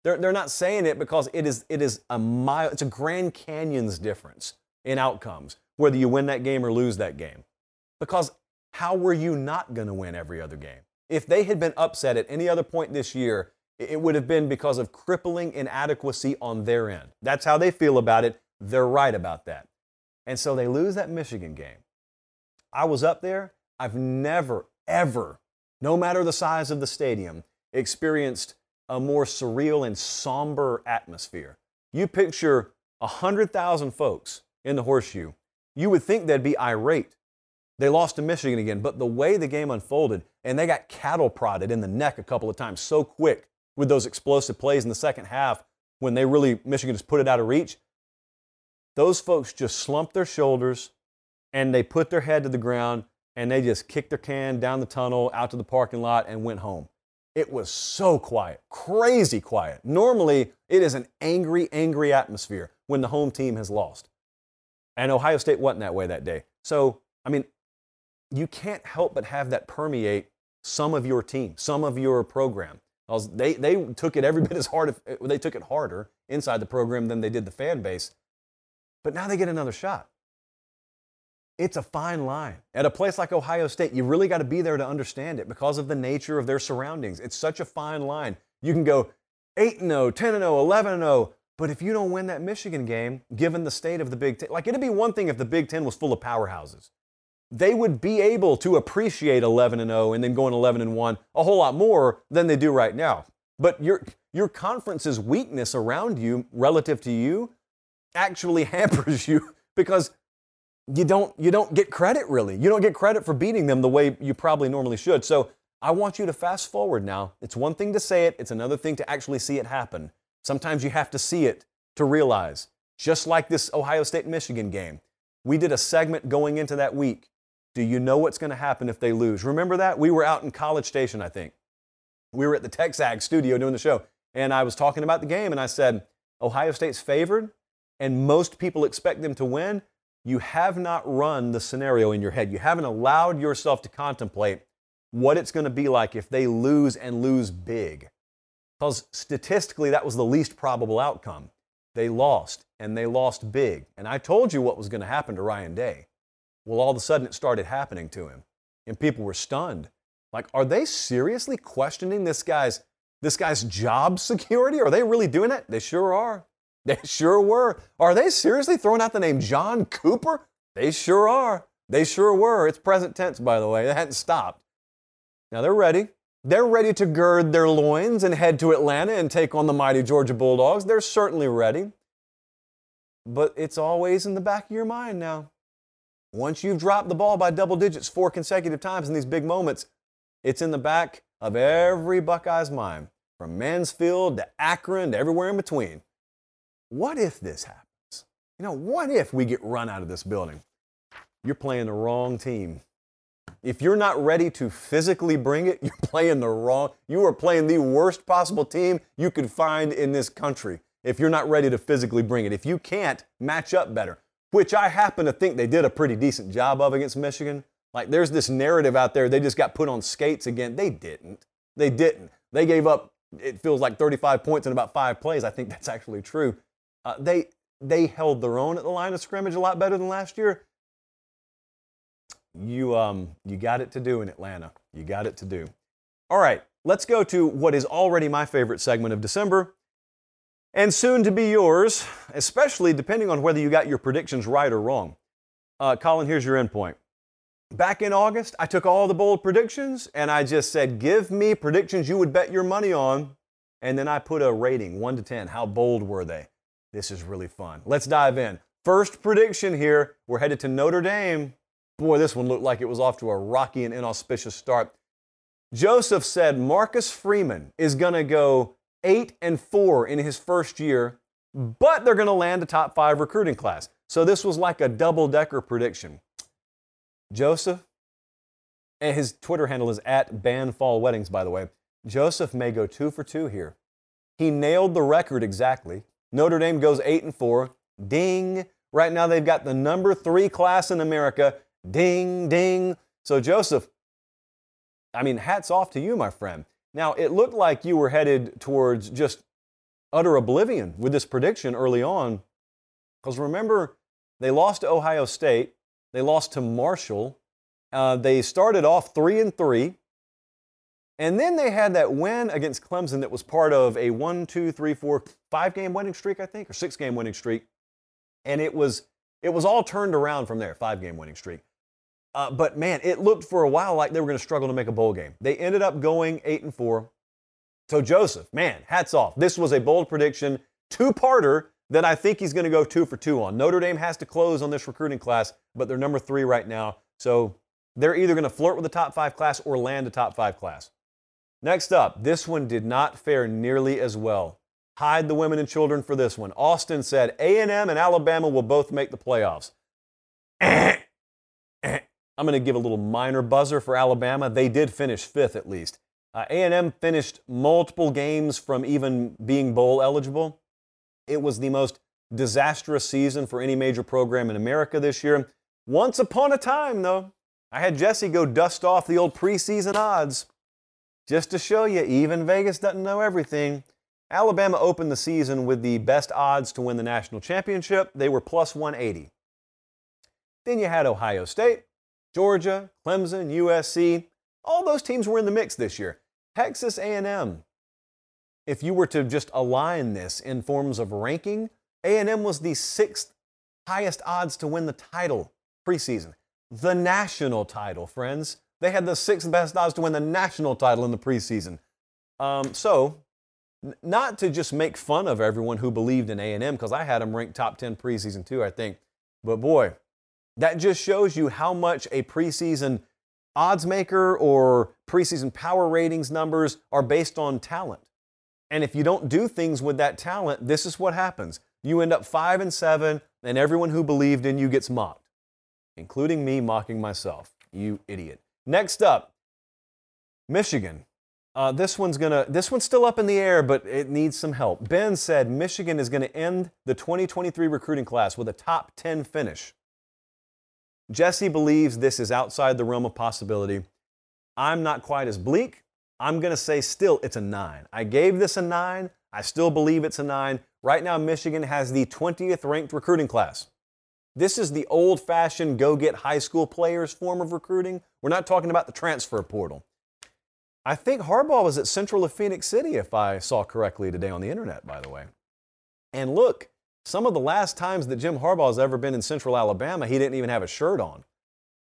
They're, they're not saying it because it is, it is a mile, it's a Grand Canyon's difference in outcomes whether you win that game or lose that game. Because how were you not going to win every other game? If they had been upset at any other point this year, it would have been because of crippling inadequacy on their end. That's how they feel about it. They're right about that. And so they lose that Michigan game. I was up there. I've never, ever, no matter the size of the stadium, experienced a more surreal and somber atmosphere. You picture 100,000 folks in the horseshoe you would think they'd be irate. They lost to Michigan again, but the way the game unfolded, and they got cattle prodded in the neck a couple of times so quick with those explosive plays in the second half when they really, Michigan just put it out of reach. Those folks just slumped their shoulders and they put their head to the ground and they just kicked their can down the tunnel out to the parking lot and went home. It was so quiet, crazy quiet. Normally, it is an angry, angry atmosphere when the home team has lost. And Ohio State wasn't that way that day. So, I mean, you can't help but have that permeate some of your team, some of your program. They, they took it every bit as hard, they took it harder inside the program than they did the fan base. But now they get another shot. It's a fine line. At a place like Ohio State, you really got to be there to understand it because of the nature of their surroundings. It's such a fine line. You can go 8 0, 10 0, 11 0, but if you don't win that Michigan game, given the state of the Big Ten, like it'd be one thing if the Big Ten was full of powerhouses. They would be able to appreciate 11 and 0 and then going 11 and 1 a whole lot more than they do right now. But your your conference's weakness around you relative to you actually hampers you because you don't you don't get credit really. You don't get credit for beating them the way you probably normally should. So I want you to fast forward now. It's one thing to say it, it's another thing to actually see it happen. Sometimes you have to see it to realize. Just like this Ohio State Michigan game, we did a segment going into that week. Do you know what's going to happen if they lose? Remember that? We were out in College Station, I think. We were at the TexAg studio doing the show, and I was talking about the game, and I said, Ohio State's favored, and most people expect them to win. You have not run the scenario in your head. You haven't allowed yourself to contemplate what it's going to be like if they lose and lose big because statistically that was the least probable outcome. They lost, and they lost big. And I told you what was going to happen to Ryan Day. Well, all of a sudden it started happening to him, and people were stunned. Like, are they seriously questioning this guy's this guy's job security? Are they really doing that? They sure are. They sure were. Are they seriously throwing out the name John Cooper? They sure are. They sure were. It's present tense, by the way. They hadn't stopped. Now they're ready. They're ready to gird their loins and head to Atlanta and take on the mighty Georgia Bulldogs. They're certainly ready. But it's always in the back of your mind now. Once you've dropped the ball by double digits four consecutive times in these big moments, it's in the back of every Buckeye's mind, from Mansfield to Akron to everywhere in between. What if this happens? You know, what if we get run out of this building? You're playing the wrong team. If you're not ready to physically bring it, you're playing the wrong, you are playing the worst possible team you could find in this country if you're not ready to physically bring it. If you can't match up better, which I happen to think they did a pretty decent job of against Michigan. Like there's this narrative out there, they just got put on skates again. They didn't. They didn't. They gave up, it feels like 35 points in about five plays. I think that's actually true. Uh, they, they held their own at the line of scrimmage a lot better than last year. You, um, you got it to do in Atlanta. You got it to do. All right, let's go to what is already my favorite segment of December and soon to be yours, especially depending on whether you got your predictions right or wrong. Uh, Colin, here's your endpoint. Back in August, I took all the bold predictions and I just said, give me predictions you would bet your money on. And then I put a rating, 1 to 10. How bold were they? This is really fun. Let's dive in. First prediction here we're headed to Notre Dame. Boy, this one looked like it was off to a rocky and inauspicious start. Joseph said Marcus Freeman is going to go 8 and 4 in his first year, but they're going to land a top 5 recruiting class. So this was like a double decker prediction. Joseph, and his Twitter handle is at Banfall Weddings, by the way. Joseph may go two for two here. He nailed the record exactly. Notre Dame goes eight and four. Ding. Right now they've got the number three class in America. Ding, ding. So, Joseph, I mean, hats off to you, my friend. Now, it looked like you were headed towards just utter oblivion with this prediction early on. Because remember, they lost to Ohio State, they lost to Marshall. Uh, they started off three and three, and then they had that win against Clemson that was part of a one, two, three, four, five game winning streak, I think, or six game winning streak. And it was it was all turned around from there, five game winning streak. Uh, but man, it looked for a while like they were going to struggle to make a bowl game. They ended up going eight and four. So Joseph, man, hats off. This was a bold prediction, two-parter that I think he's going to go two for two on. Notre Dame has to close on this recruiting class, but they're number three right now. So they're either going to flirt with the top five class or land a top five class. Next up, this one did not fare nearly as well. Hide the women and children for this one. Austin said A&M and Alabama will both make the playoffs. I'm going to give a little minor buzzer for Alabama. They did finish fifth at least. Uh, A&M finished multiple games from even being bowl eligible. It was the most disastrous season for any major program in America this year. Once upon a time, though, I had Jesse go dust off the old preseason odds just to show you, even Vegas doesn't know everything. Alabama opened the season with the best odds to win the national championship. They were plus 180. Then you had Ohio State, Georgia, Clemson, USC, all those teams were in the mix this year. Texas A&M. If you were to just align this in forms of ranking, A&M was the sixth highest odds to win the title preseason. The national title, friends. They had the sixth best odds to win the national title in the preseason. Um, so, n- not to just make fun of everyone who believed in A&M, because I had them ranked top 10 preseason too, I think. But boy, that just shows you how much a preseason odds maker or preseason power ratings numbers are based on talent. And if you don't do things with that talent, this is what happens. You end up 5 and 7 and everyone who believed in you gets mocked, including me mocking myself. You idiot. Next up, Michigan. Uh, this one's gonna. This one's still up in the air, but it needs some help. Ben said Michigan is going to end the 2023 recruiting class with a top 10 finish. Jesse believes this is outside the realm of possibility. I'm not quite as bleak. I'm going to say still it's a nine. I gave this a nine. I still believe it's a nine. Right now, Michigan has the 20th ranked recruiting class. This is the old fashioned go get high school players form of recruiting. We're not talking about the transfer portal. I think Harbaugh was at Central of Phenix City, if I saw correctly today on the internet, by the way. And look, some of the last times that Jim Harbaugh has ever been in Central Alabama, he didn't even have a shirt on.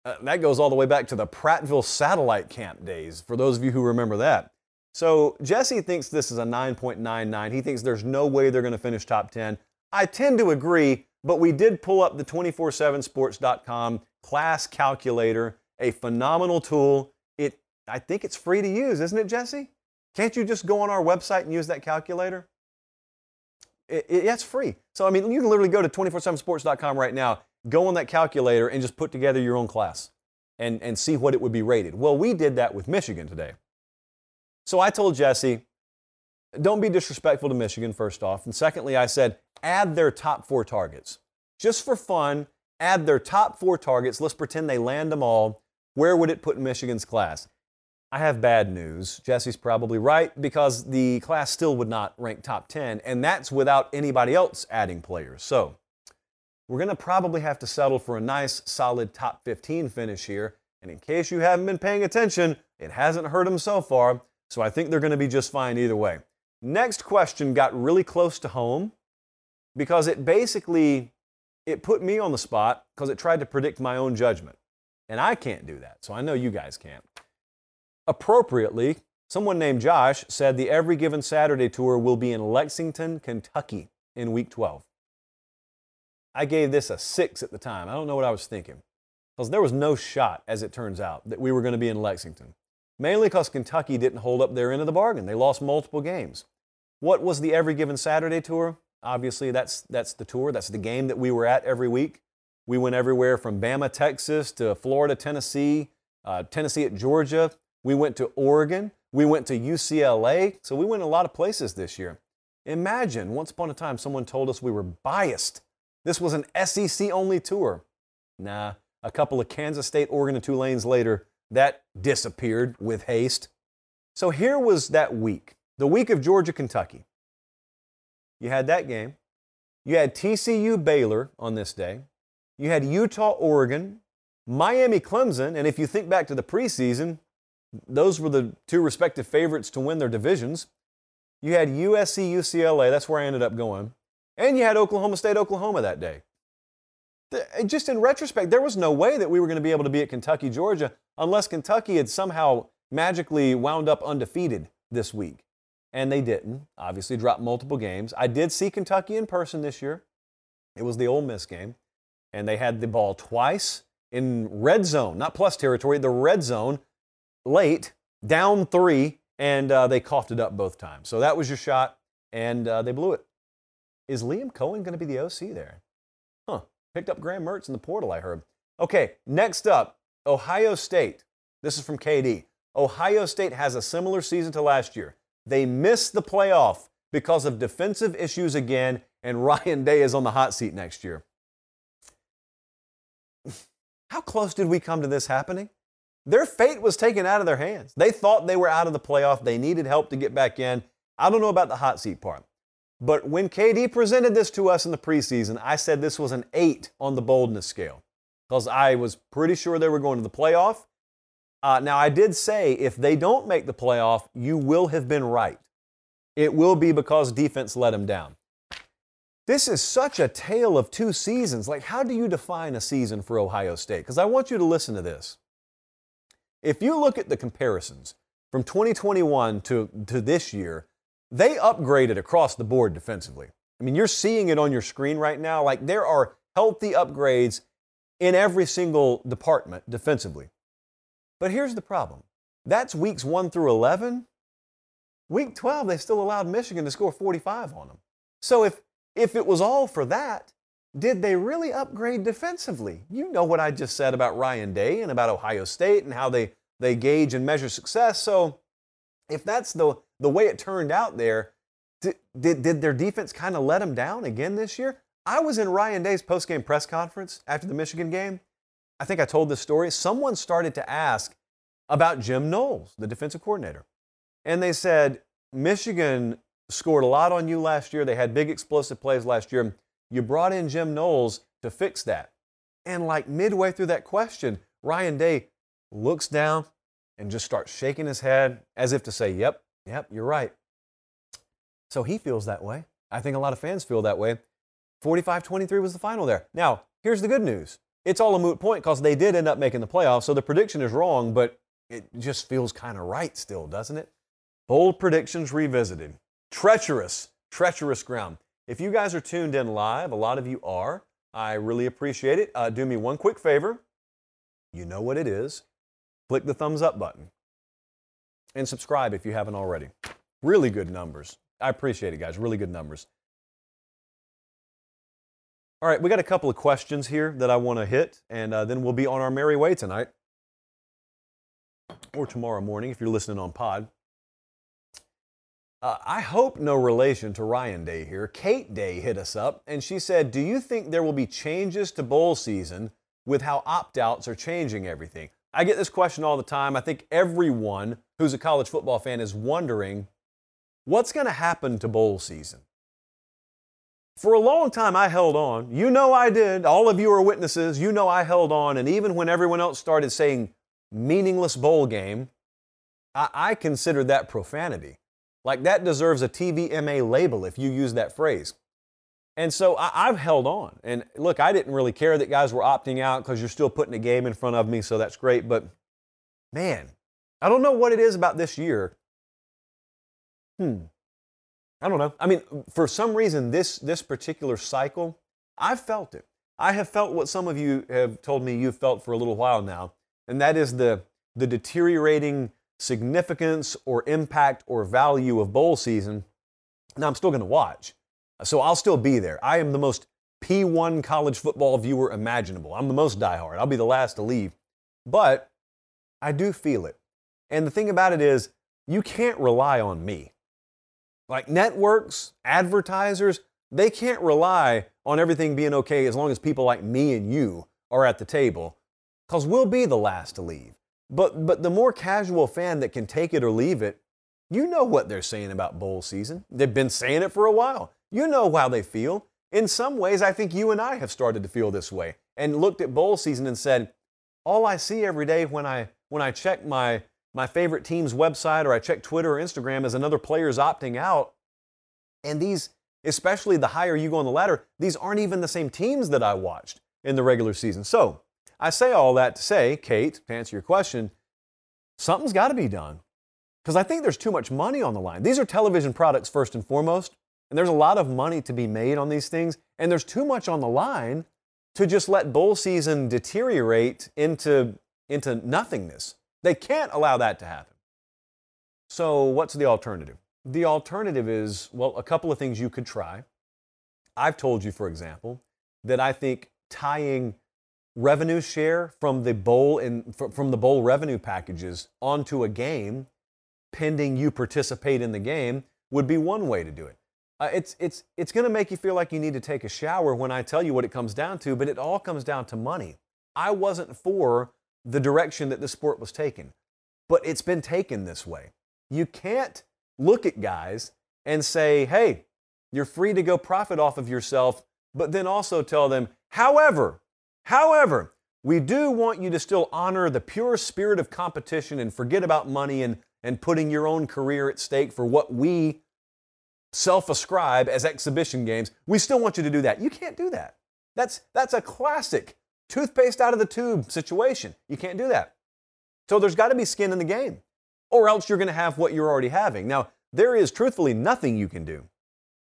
Uh, that goes all the way back to the Prattville satellite camp days, for those of you who remember that. So Jesse thinks this is a 9.99. He thinks there's no way they're going to finish top 10. I tend to agree, but we did pull up the 247sports.com class calculator, a phenomenal tool. It, I think it's free to use, isn't it, Jesse? Can't you just go on our website and use that calculator? It, it, it's free. So, I mean, you can literally go to 247sports.com right now, go on that calculator, and just put together your own class and, and see what it would be rated. Well, we did that with Michigan today. So I told Jesse, don't be disrespectful to Michigan, first off. And secondly, I said, add their top four targets. Just for fun, add their top four targets. Let's pretend they land them all. Where would it put Michigan's class? I have bad news. Jesse's probably right because the class still would not rank top 10, and that's without anybody else adding players. So we're going to probably have to settle for a nice, solid top 15 finish here. And in case you haven't been paying attention, it hasn't hurt them so far. So I think they're going to be just fine either way. Next question got really close to home because it basically it put me on the spot because it tried to predict my own judgment. And I can't do that. So I know you guys can't. Appropriately, someone named Josh said the Every Given Saturday tour will be in Lexington, Kentucky in week 12. I gave this a 6 at the time. I don't know what I was thinking. Because there was no shot, as it turns out, that we were going to be in Lexington mainly because Kentucky didn't hold up their end of the bargain. They lost multiple games. What was the Every Given Saturday tour? Obviously, that's, that's the tour. That's the game that we were at every week. We went everywhere from Bama, Texas to Florida, Tennessee, uh, Tennessee at Georgia. We went to Oregon. We went to UCLA. So we went a lot of places this year. Imagine once upon a time someone told us we were biased. This was an SEC only tour. Nah, a couple of Kansas State, Oregon, and Tulane's later, that disappeared with haste. So here was that week, the week of Georgia, Kentucky. You had that game. You had TCU Baylor on this day. You had Utah, Oregon, Miami, Clemson. And if you think back to the preseason, those were the two respective favorites to win their divisions. You had USC, UCLA. That's where I ended up going. And you had Oklahoma State, Oklahoma that day. Just in retrospect, there was no way that we were going to be able to be at Kentucky, Georgia unless Kentucky had somehow magically wound up undefeated this week. And they didn't. Obviously, dropped multiple games. I did see Kentucky in person this year. It was the Ole Miss game. And they had the ball twice in red zone, not plus territory, the red zone, late, down three, and uh, they coughed it up both times. So that was your shot, and uh, they blew it. Is Liam Coen going to be the OC there? Huh. Picked up Graham Mertz in the portal, I heard. Okay, next up, Ohio State, this is from KD. Ohio State has a similar season to last year. They missed the playoff because of defensive issues again, and Ryan Day is on the hot seat next year. How close did we come to this happening? Their fate was taken out of their hands. They thought they were out of the playoff. They needed help to get back in. I don't know about the hot seat part. But when KD presented this to us in the preseason, I said this was an eight on the boldness scale because I was pretty sure they were going to the playoff. Uh, now, I did say if they don't make the playoff, you will have been right. It will be because defense let them down. This is such a tale of two seasons. Like, how do you define a season for Ohio State? Because I want you to listen to this. If you look at the comparisons from 2021 to, to this year, they upgraded across the board defensively. I mean, you're seeing it on your screen right now. Like, there are healthy upgrades in every single department defensively. But here's the problem that's weeks 1 through 11. Week 12, they still allowed Michigan to score 45 on them. So if, if it was all for that, did they really upgrade defensively? You know what I just said about Ryan Day and about Ohio State and how they, they gauge and measure success. So if that's the, the way it turned out there, did, did, did their defense kind of let them down again this year? I was in Ryan Day's post-game press conference after the Michigan game. I think I told this story. Someone started to ask about Jim Knowles, the defensive coordinator. And they said, Michigan scored a lot on you last year. They had big explosive plays last year. You brought in Jim Knowles to fix that. And like midway through that question, Ryan Day looks down and just starts shaking his head as if to say, Yep, yep, you're right. So he feels that way. I think a lot of fans feel that way. 45 23 was the final there. Now, here's the good news it's all a moot point because they did end up making the playoffs. So the prediction is wrong, but it just feels kind of right still, doesn't it? Bold predictions revisited. Treacherous, treacherous ground. If you guys are tuned in live, a lot of you are. I really appreciate it. Uh, do me one quick favor. You know what it is. Click the thumbs up button and subscribe if you haven't already. Really good numbers. I appreciate it, guys. Really good numbers. All right, we got a couple of questions here that I want to hit, and uh, then we'll be on our merry way tonight or tomorrow morning if you're listening on pod. Uh, I hope no relation to Ryan Day here. Kate Day hit us up and she said, Do you think there will be changes to bowl season with how opt outs are changing everything? I get this question all the time. I think everyone who's a college football fan is wondering what's going to happen to bowl season. For a long time, I held on. You know I did. All of you are witnesses. You know I held on. And even when everyone else started saying meaningless bowl game, I, I considered that profanity. Like that deserves a TVMA label if you use that phrase. And so I, have held on. And look, I didn't really care that guys were opting out because you're still putting a game in front of me, so that's great. But man, I don't know what it is about this year. Hmm. I don't know. I mean, for some reason, this this particular cycle, I've felt it. I have felt what some of you have told me you've felt for a little while now, and that is the the deteriorating significance or impact or value of bowl season. Now I'm still going to watch, so I'll still be there. I am the most P1 college football viewer imaginable. I'm the most diehard. I'll be the last to leave, but I do feel it. And the thing about it is, you can't rely on me. Like networks, advertisers, they can't rely on everything being okay as long as people like me and you are at the table, because we'll be the last to leave. But, but the more casual fan that can take it or leave it, you know what they're saying about bowl season. They've been saying it for a while. You know how they feel. In some ways, I think you and I have started to feel this way and looked at bowl season and said, all I see every day when I, when I check my, my favorite team's website or I check Twitter or Instagram is another player's opting out. And these, especially the higher you go on the ladder, these aren't even the same teams that I watched in the regular season. So I say all that to say, Kate, to answer your question, something's got to be done. Because I think there's too much money on the line. These are television products first and foremost, and there's a lot of money to be made on these things, and there's too much on the line to just let bowl season deteriorate into, into nothingness. They can't allow that to happen. So, what's the alternative? The alternative is, well, a couple of things you could try. I've told you, for example, that I think tying revenue share from the bowl and from the bowl revenue packages onto a game, pending you participate in the game, would be one way to do it. Uh, it's it's it's going to make you feel like you need to take a shower when I tell you what it comes down to, but it all comes down to money. I wasn't for the direction that the sport was taken, but it's been taken this way. You can't look at guys and say, "Hey, you're free to go profit off of yourself," but then also tell them, "However, However, we do want you to still honor the pure spirit of competition and forget about money and, and putting your own career at stake for what we self ascribe as exhibition games. We still want you to do that. You can't do that. That's, that's a classic toothpaste out of the tube situation. You can't do that. So there's got to be skin in the game, or else you're going to have what you're already having. Now, there is truthfully nothing you can do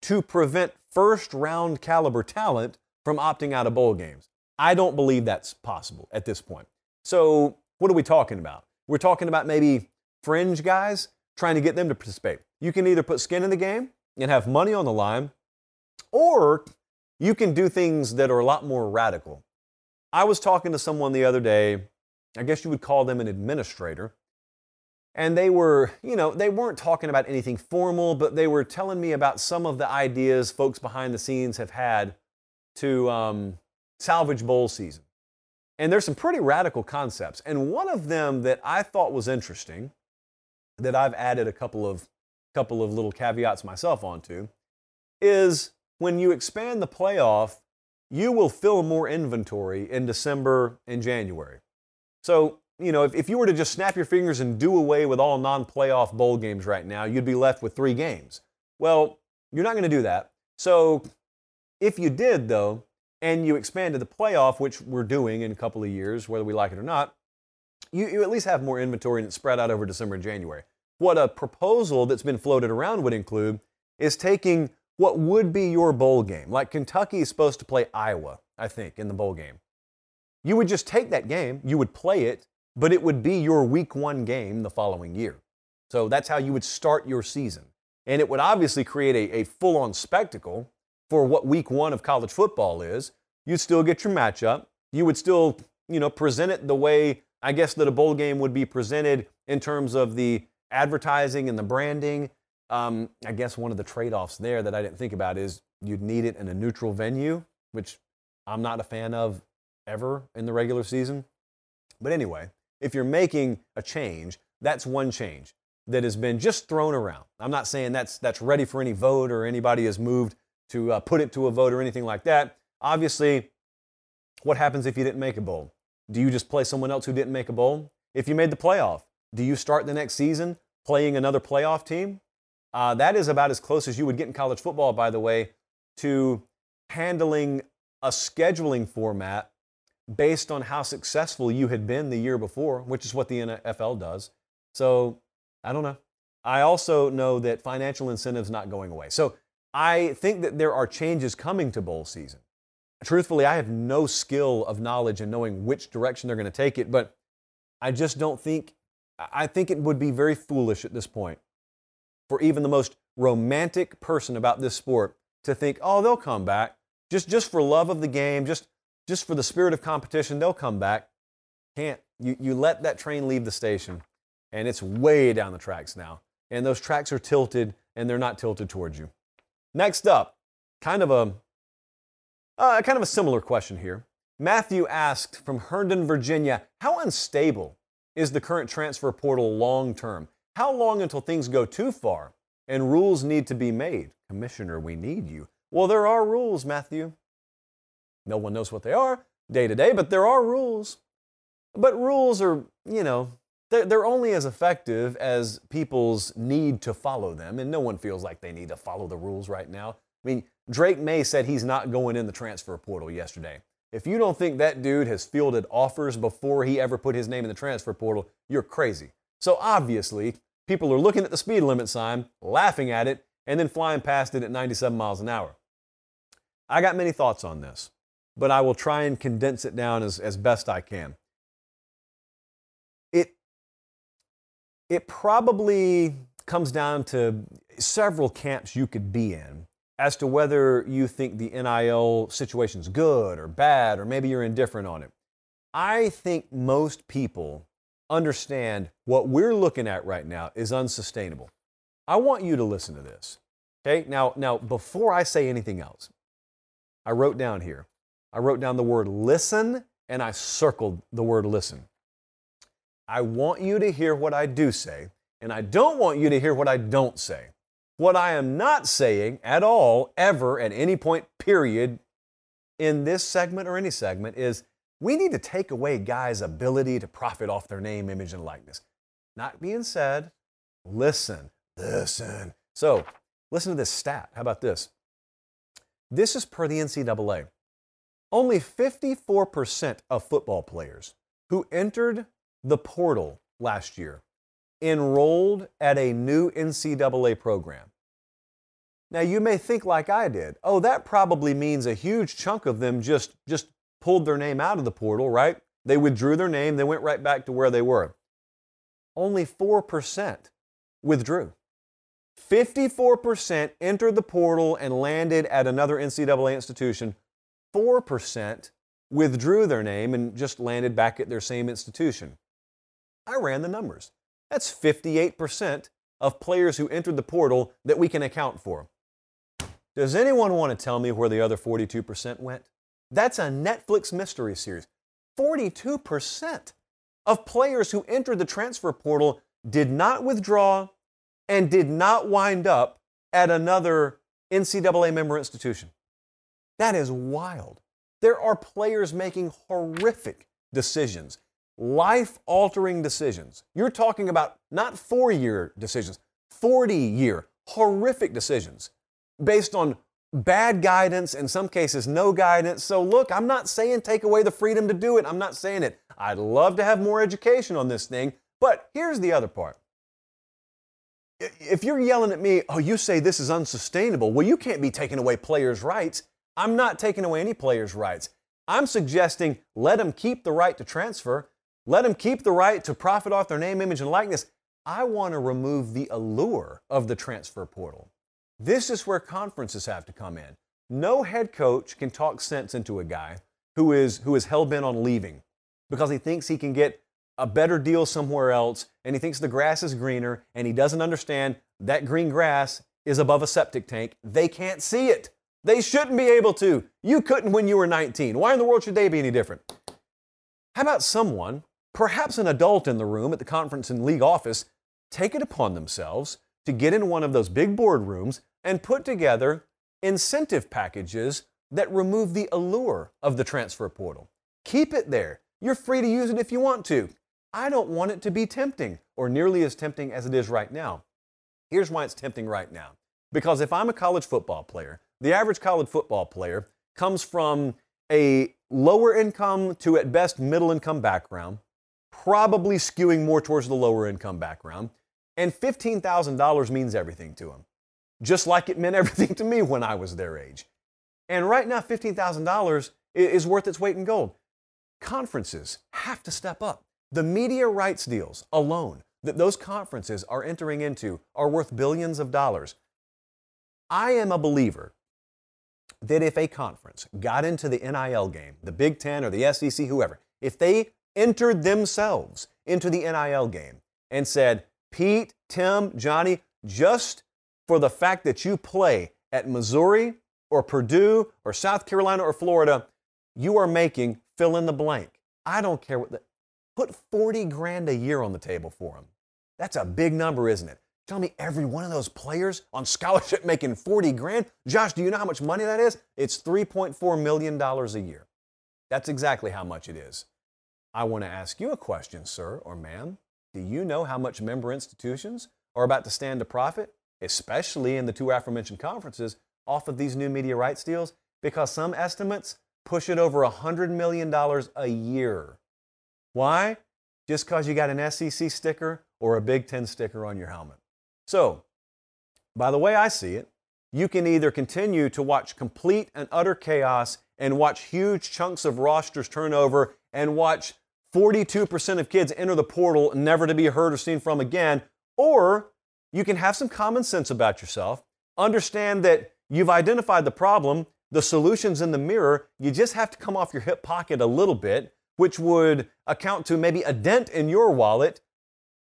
to prevent first round caliber talent from opting out of bowl games. I don't believe that's possible at this point. So, what are we talking about? We're talking about maybe fringe guys trying to get them to participate. You can either put skin in the game and have money on the line, or you can do things that are a lot more radical. I was talking to someone the other day, I guess you would call them an administrator, and they were, you know, they weren't talking about anything formal, but they were telling me about some of the ideas folks behind the scenes have had to um, salvage bowl season. And there's some pretty radical concepts. And one of them that I thought was interesting, that I've added a couple of couple of little caveats myself onto, is when you expand the playoff, you will fill more inventory in December and January. So, you know, if, if you were to just snap your fingers and do away with all non playoff bowl games right now, you'd be left with three games. Well, you're not going to do that. So, if you did, though, and you expanded the playoff, which we're doing in a couple of years, whether we like it or not, you, you at least have more inventory and it's spread out over December and January. What a proposal that's been floated around would include is taking what would be your bowl game. Like Kentucky is supposed to play Iowa, I think, in the bowl game. You would just take that game, you would play it, but it would be your week one game the following year. So that's how you would start your season. And it would obviously create a, a full on spectacle for what week one of college football is. You'd still get your matchup. You would still, you know, present it the way I guess that a bowl game would be presented in terms of the advertising and the branding. Um, I guess one of the trade offs there that I didn't think about is you'd need it in a neutral venue, which I'm not a fan of ever in the regular season. But anyway, if you're making a change, that's one change that has been just thrown around. I'm not saying that's, that's ready for any vote or anybody has moved to uh, put it to a vote or anything like that. Obviously, what happens if you didn't make a bowl? Do you just play someone else who didn't make a bowl? If you made the playoff, do you start the next season playing another playoff team? Uh, that is about as close as you would get in college football, by the way, to handling a scheduling format based on how successful you had been the year before, which is what the NFL does. So I don't know. I also know that financial incentives not going away. So I think that there are changes coming to bowl season. Truthfully, I have no skill of knowledge in knowing which direction they're going to take it, but I just don't think I think it would be very foolish at this point for even the most romantic person about this sport to think, oh, they'll come back. Just, just for love of the game, just, just for the spirit of competition, they'll come back. Can't. You, you let that train leave the station, and it's way down the tracks now. And those tracks are tilted, and they're not tilted towards you. Next up, kind of a, uh, kind of a similar question here. Matthew asked from Herndon, Virginia, how unstable is the current transfer portal long term? How long until things go too far and rules need to be made? Commissioner, we need you. Well, there are rules, Matthew. No one knows what they are day to day, but there are rules. But rules are, you know, they're, only as effective as people's need to follow them, and no one feels like they need to follow the rules right now. I mean, Drake Maye said he's not going in the transfer portal yesterday. If you don't think that dude has fielded offers before he ever put his name in the transfer portal, you're crazy. So obviously, people are looking at the speed limit sign, laughing at it, and then flying past it at 97 miles an hour. I got many thoughts on this, but I will try and condense it down as, as best I can. It probably comes down to several camps you could be in as to whether you think the NIL situation is good or bad, or maybe you're indifferent on it. I think most people understand what we're looking at right now is unsustainable. I want you to listen to this. Okay? Now, now before I say anything else, I wrote down here. I wrote down the word listen and I circled the word listen. I want you to hear what I do say, and I don't want you to hear what I don't say. What I am not saying at all, ever, at any point, period, in this segment or any segment is we need to take away guys' ability to profit off their name, image, and likeness. Not being said, listen, listen. So, listen to this stat. How about this? This is per the NCAA. Only 54% of football players who entered the portal last year enrolled at a new NCAA program. Now, you may think like I did, oh, that probably means a huge chunk of them just, just pulled their name out of the portal, right? They withdrew their name, they went right back to where they were. Only 4% withdrew. 54% entered the portal and landed at another NCAA institution. 4% withdrew their name and just landed back at their same institution. I ran the numbers. That's 58% of players who entered the portal that we can account for. Does anyone want to tell me where the other 42% went? That's a Netflix mystery series. 42% of players who entered the transfer portal did not withdraw and did not wind up at another NCAA member institution. That is wild. There are players making horrific decisions, life altering decisions. You're talking about not four year decisions, 40 year horrific decisions based on bad guidance, in some cases, no guidance. So, look, I'm not saying take away the freedom to do it. I'm not saying it. I'd love to have more education on this thing. But here's the other part. If you're yelling at me, oh, you say this is unsustainable, well, you can't be taking away players' rights. I'm not taking away any players' rights. I'm suggesting let them keep the right to transfer, let them keep the right to profit off their name, image, and likeness. I want to remove the allure of the transfer portal. This is where conferences have to come in. No head coach can talk sense into a guy who is, who is hell bent on leaving because he thinks he can get a better deal somewhere else and he thinks the grass is greener and he doesn't understand that green grass is above a septic tank. They can't see it. They shouldn't be able to. You couldn't when you were 19. Why in the world should they be any different? How about someone, perhaps an adult in the room at the conference and league office, take it upon themselves to get in one of those big boardrooms and put together incentive packages that remove the allure of the transfer portal. Keep it there. You're free to use it if you want to. I don't want it to be tempting or nearly as tempting as it is right now. Here's why it's tempting right now. Because if I'm a college football player, the average college football player comes from a lower income to at best middle income background, probably skewing more towards the lower income background. And $15,000 means everything to them, just like it meant everything to me when I was their age. And right now, $15,000 is worth its weight in gold. Conferences have to step up. The media rights deals alone that those conferences are entering into are worth billions of dollars. I am a believer that if a conference got into the NIL game, the Big Ten or the SEC, whoever, if they entered themselves into the NIL game and said, Pete, Tim, Johnny, just for the fact that you play at Missouri or Purdue or South Carolina or Florida, you are making fill in the blank. I don't care what the, put 40 grand a year on the table for them. That's a big number, isn't it? Tell me every one of those players on scholarship making 40 grand. Josh, do you know how much money that is? It's $3.4 million a year. That's exactly how much it is. I want to ask you a question, sir or ma'am. Do you know how much member institutions are about to stand to profit, especially in the two aforementioned conferences, off of these new media rights deals? Because some estimates push it over $100 million a year. Why? Just because you got an SEC sticker or a Big Ten sticker on your helmet. So, by the way I see it, you can either continue to watch complete and utter chaos and watch huge chunks of rosters turn over and watch 42% of kids enter the portal never to be heard or seen from again. Or you can have some common sense about yourself, understand that you've identified the problem, the solution's in the mirror, you just have to come off your hip pocket a little bit, which would account to maybe a dent in your wallet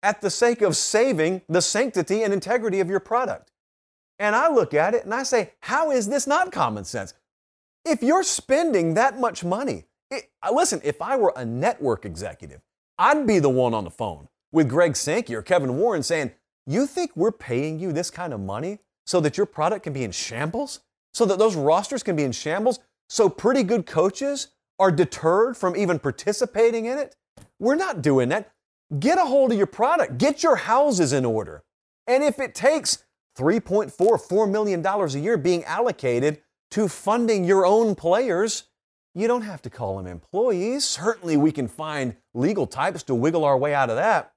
at the sake of saving the sanctity and integrity of your product. And I look at it and I say, how is this not common sense? If you're spending that much money, it, listen, if I were a network executive, I'd be the one on the phone with Greg Sankey or Kevin Warren saying, You think we're paying you this kind of money so that your product can be in shambles? So that those rosters can be in shambles? So pretty good coaches are deterred from even participating in it? We're not doing that. Get a hold of your product, get your houses in order. And if it takes $3.4, $4 million a year being allocated to funding your own players, you don't have to call them employees. Certainly, we can find legal types to wiggle our way out of that.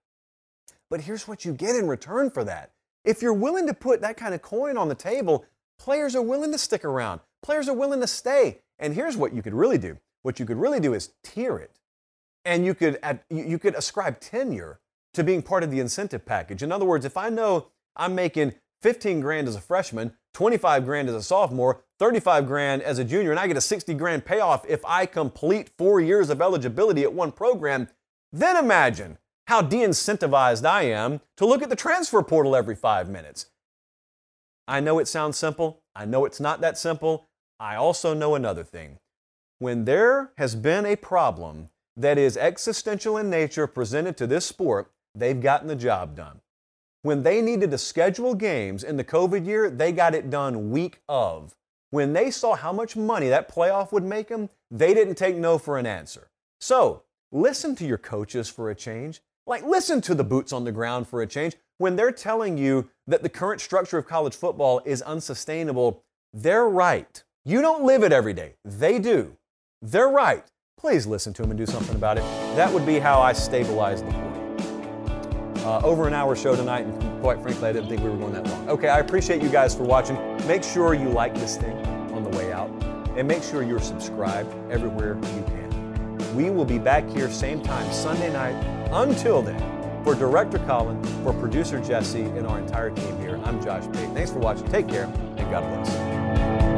But here's what you get in return for that. If you're willing to put that kind of coin on the table, players are willing to stick around. Players are willing to stay. And here's what you could really do. What you could really do is tier it. And you could, you could ascribe tenure to being part of the incentive package. In other words, if I know I'm making 15 grand as a freshman, 25 grand as a sophomore, 35 grand as a junior, and I get a 60 grand payoff if I complete four years of eligibility at one program, then imagine how de incentivized I am to look at the transfer portal every five minutes. I know it sounds simple. I know it's not that simple. I also know another thing. When there has been a problem that is existential in nature presented to this sport, they've gotten the job done. When they needed to schedule games in the COVID year, they got it done week of. When they saw how much money that playoff would make them, they didn't take no for an answer. So, listen to your coaches for a change. Like, listen to the boots on the ground for a change. When they're telling you that the current structure of college football is unsustainable, they're right. You don't live it every day. They do. They're right. Please listen to them and do something about it. That would be how I stabilize the point. Uh, over an hour show tonight, and quite frankly, I didn't think we were going that long. Okay, I appreciate you guys for watching. Make sure you like this thing the way out, and make sure you're subscribed everywhere you can. We will be back here same time Sunday night. Until then, for Director Colin, for producer Jesse, and our entire team here, I'm Josh Pate. Thanks for watching. Take care, and God bless.